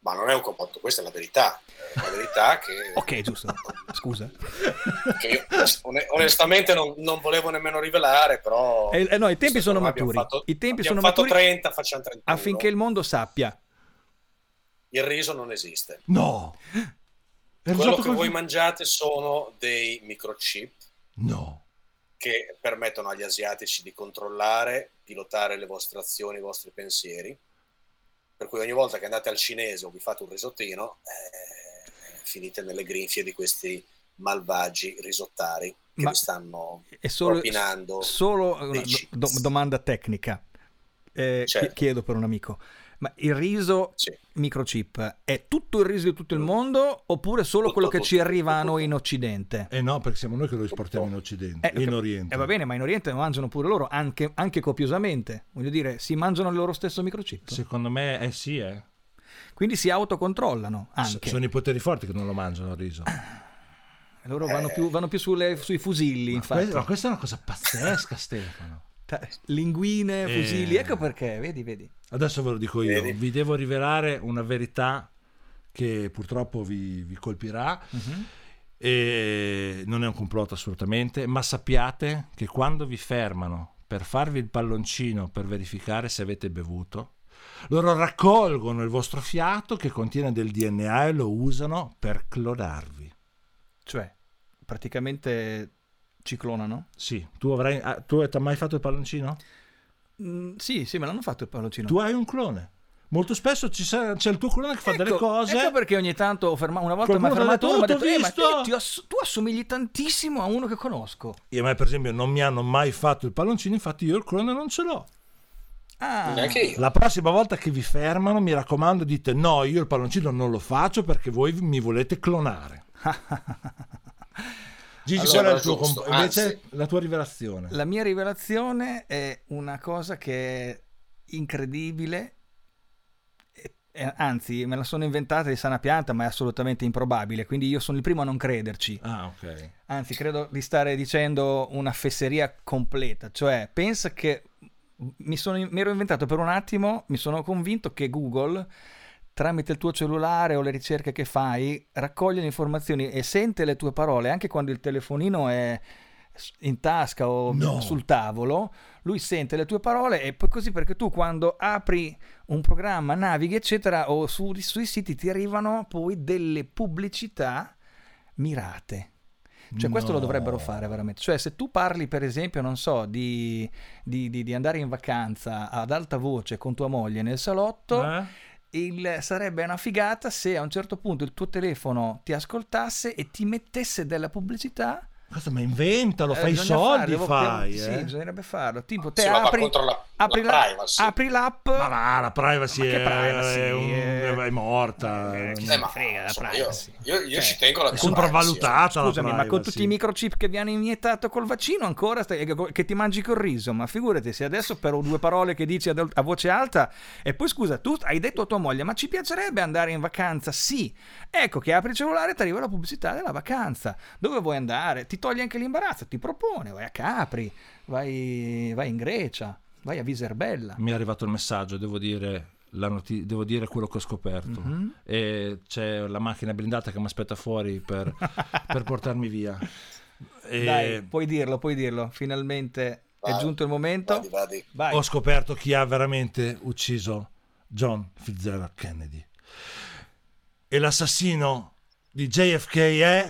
Speaker 3: Ma non è un complotto, questa è la verità. È la verità che,
Speaker 2: Ok, giusto. Scusa.
Speaker 3: che io one- onestamente non, non volevo nemmeno rivelare, però...
Speaker 2: Eh, eh, no, i tempi sono maturi.
Speaker 3: fatto-
Speaker 2: I tempi sono
Speaker 3: fatto
Speaker 2: maturi
Speaker 3: 30, facciamo 31.
Speaker 2: affinché il mondo sappia.
Speaker 3: Il riso non esiste.
Speaker 1: No. È
Speaker 3: Quello che
Speaker 1: col-
Speaker 3: voi mangiate sono dei microchip
Speaker 1: No.
Speaker 3: che permettono agli asiatici di controllare, pilotare le vostre azioni, i vostri pensieri. Per cui ogni volta che andate al cinese o vi fate un risottino, eh, finite nelle grinfie di questi malvagi risottari che
Speaker 2: Ma
Speaker 3: vi stanno
Speaker 2: È solo,
Speaker 3: propinando.
Speaker 2: solo una do- domanda tecnica. Eh,
Speaker 3: Certo.
Speaker 2: chi- Chiedo per un amico. Ma il riso
Speaker 3: Sì.
Speaker 2: microchip è tutto il riso di tutto il mondo oppure solo
Speaker 3: Tutto,
Speaker 2: quello che
Speaker 3: tutto,
Speaker 2: ci arriva a
Speaker 3: tutto,
Speaker 2: noi in. Occidente?
Speaker 1: Eh no, perché siamo noi che lo esportiamo in Occidente,
Speaker 2: Eh,
Speaker 1: in. Oriente.
Speaker 2: Eh, va bene, ma in Oriente mangiano pure loro, anche, anche copiosamente. Voglio dire, si mangiano il loro stesso microchip.
Speaker 1: Secondo me eh sì, eh.
Speaker 2: Quindi si autocontrollano
Speaker 1: S-
Speaker 2: anche.
Speaker 1: Sono i poteri forti che non lo mangiano il riso.
Speaker 2: Loro vanno più, vanno più sulle- sui fusilli, infatti.
Speaker 1: Que- ma questa è una cosa pazzesca, *laughs* Stefano.
Speaker 2: Linguine,
Speaker 1: Eh.
Speaker 2: fusili, ecco perché, vedi, vedi.
Speaker 1: Adesso ve lo dico io,
Speaker 3: Vedi?
Speaker 1: vi devo rivelare una verità che purtroppo vi, vi colpirà.
Speaker 2: Mhm.
Speaker 1: E non è un complotto assolutamente, ma sappiate che quando vi fermano per farvi il palloncino per verificare se avete bevuto, loro raccolgono il vostro fiato che contiene del DNA e lo usano per clonarvi.
Speaker 2: Cioè, praticamente ci clonano?
Speaker 1: Sì, tu avrai ah, tu hai mai fatto il palloncino?
Speaker 2: Mm, sì, sì, me l'hanno fatto il palloncino.
Speaker 1: Tu hai un clone. Molto spesso ci sa- c'è il tuo clone che fa delle cose.
Speaker 2: Ecco perché ogni tanto ho ferma- una volta mi ha fermato uno e mi ha
Speaker 1: detto,
Speaker 2: detto,
Speaker 1: "Oh,
Speaker 2: "Eh, ma te- ti ass- tu assomigli tantissimo a uno che conosco.
Speaker 1: Io, a me, per esempio, non mi hanno mai fatto il palloncino, infatti io il clone non ce l'ho.
Speaker 2: Ah.
Speaker 1: La prossima volta che vi fermano, mi raccomando, dite no, io il palloncino non lo faccio perché voi mi volete clonare. *laughs* Gigi,
Speaker 3: Allora,
Speaker 1: qual è il tuo comp- invece
Speaker 3: anzi.
Speaker 1: la tua rivelazione?
Speaker 2: La mia rivelazione è una cosa che è incredibile, anzi me la sono inventata di sana pianta, ma è assolutamente improbabile, quindi io sono il primo a non crederci.
Speaker 1: Ah, ok.
Speaker 2: Anzi, credo di stare dicendo una fesseria completa, cioè pensa che mi, sono, mi ero inventato per un attimo, mi sono convinto che Google tramite il tuo cellulare o le ricerche che fai raccoglie le informazioni e sente le tue parole anche quando il telefonino è in tasca o
Speaker 1: No.
Speaker 2: sul tavolo, lui sente le tue parole e poi così perché tu quando apri un programma, navighi eccetera o su- sui siti ti arrivano poi delle pubblicità mirate. Cioè, questo lo
Speaker 1: No.
Speaker 2: dovrebbero fare veramente. Cioè, se tu parli, per esempio, non so, di, di- di- di andare in vacanza ad alta voce con tua moglie nel salotto,
Speaker 1: Eh?
Speaker 2: Il- sarebbe una figata se a un certo punto il tuo telefono ti ascoltasse e ti mettesse della pubblicità.
Speaker 1: Cosa, ma inventalo,
Speaker 2: Eh,
Speaker 1: fai i soldi,
Speaker 2: farlo,
Speaker 1: fai. eh.
Speaker 2: Sì, bisognerebbe farlo. Tipo, te
Speaker 3: Sì,
Speaker 2: apri,
Speaker 3: contro la-
Speaker 2: apri
Speaker 3: la
Speaker 2: la-
Speaker 3: privacy.
Speaker 2: apri l'app.
Speaker 1: Ma va, la privacy,
Speaker 2: Ma
Speaker 1: è,
Speaker 2: privacy?
Speaker 1: è, un-
Speaker 2: Eh,
Speaker 1: è morta.
Speaker 2: eh, chi
Speaker 3: Eh, ma
Speaker 2: frega la
Speaker 3: insomma,
Speaker 2: privacy.
Speaker 3: io, io, io
Speaker 2: Cioè,
Speaker 3: ci tengo
Speaker 1: è
Speaker 3: mia
Speaker 1: sopravvalutata la
Speaker 2: Scusami, ma con
Speaker 1: privacy.
Speaker 2: tutti i microchip che vi hanno iniettato col vaccino ancora stai- che ti mangi col riso, ma figurati se adesso per due parole che dici ad- a voce alta e poi scusa, tu hai detto a tua moglie, ma ci piacerebbe andare in vacanza? Sì. Ecco che apri il cellulare e ti arriva la pubblicità della vacanza. Dove vuoi andare? Ti toglie anche l'imbarazzo, ti propone, vai a Capri, vai, vai in Grecia, vai a Viserbella.
Speaker 1: Mi è arrivato il messaggio, devo dire, la noti- devo dire quello che ho scoperto.
Speaker 2: Mhm.
Speaker 1: E c'è la macchina blindata che mi aspetta fuori per, *laughs* per portarmi via. E
Speaker 2: Dai, puoi dirlo, puoi dirlo. Finalmente è
Speaker 3: Vai,
Speaker 2: giunto il momento.
Speaker 3: Vadi.
Speaker 2: Vai.
Speaker 1: ho scoperto chi ha veramente ucciso John Fitzgerald Kennedy. E l'assassino di JFK è...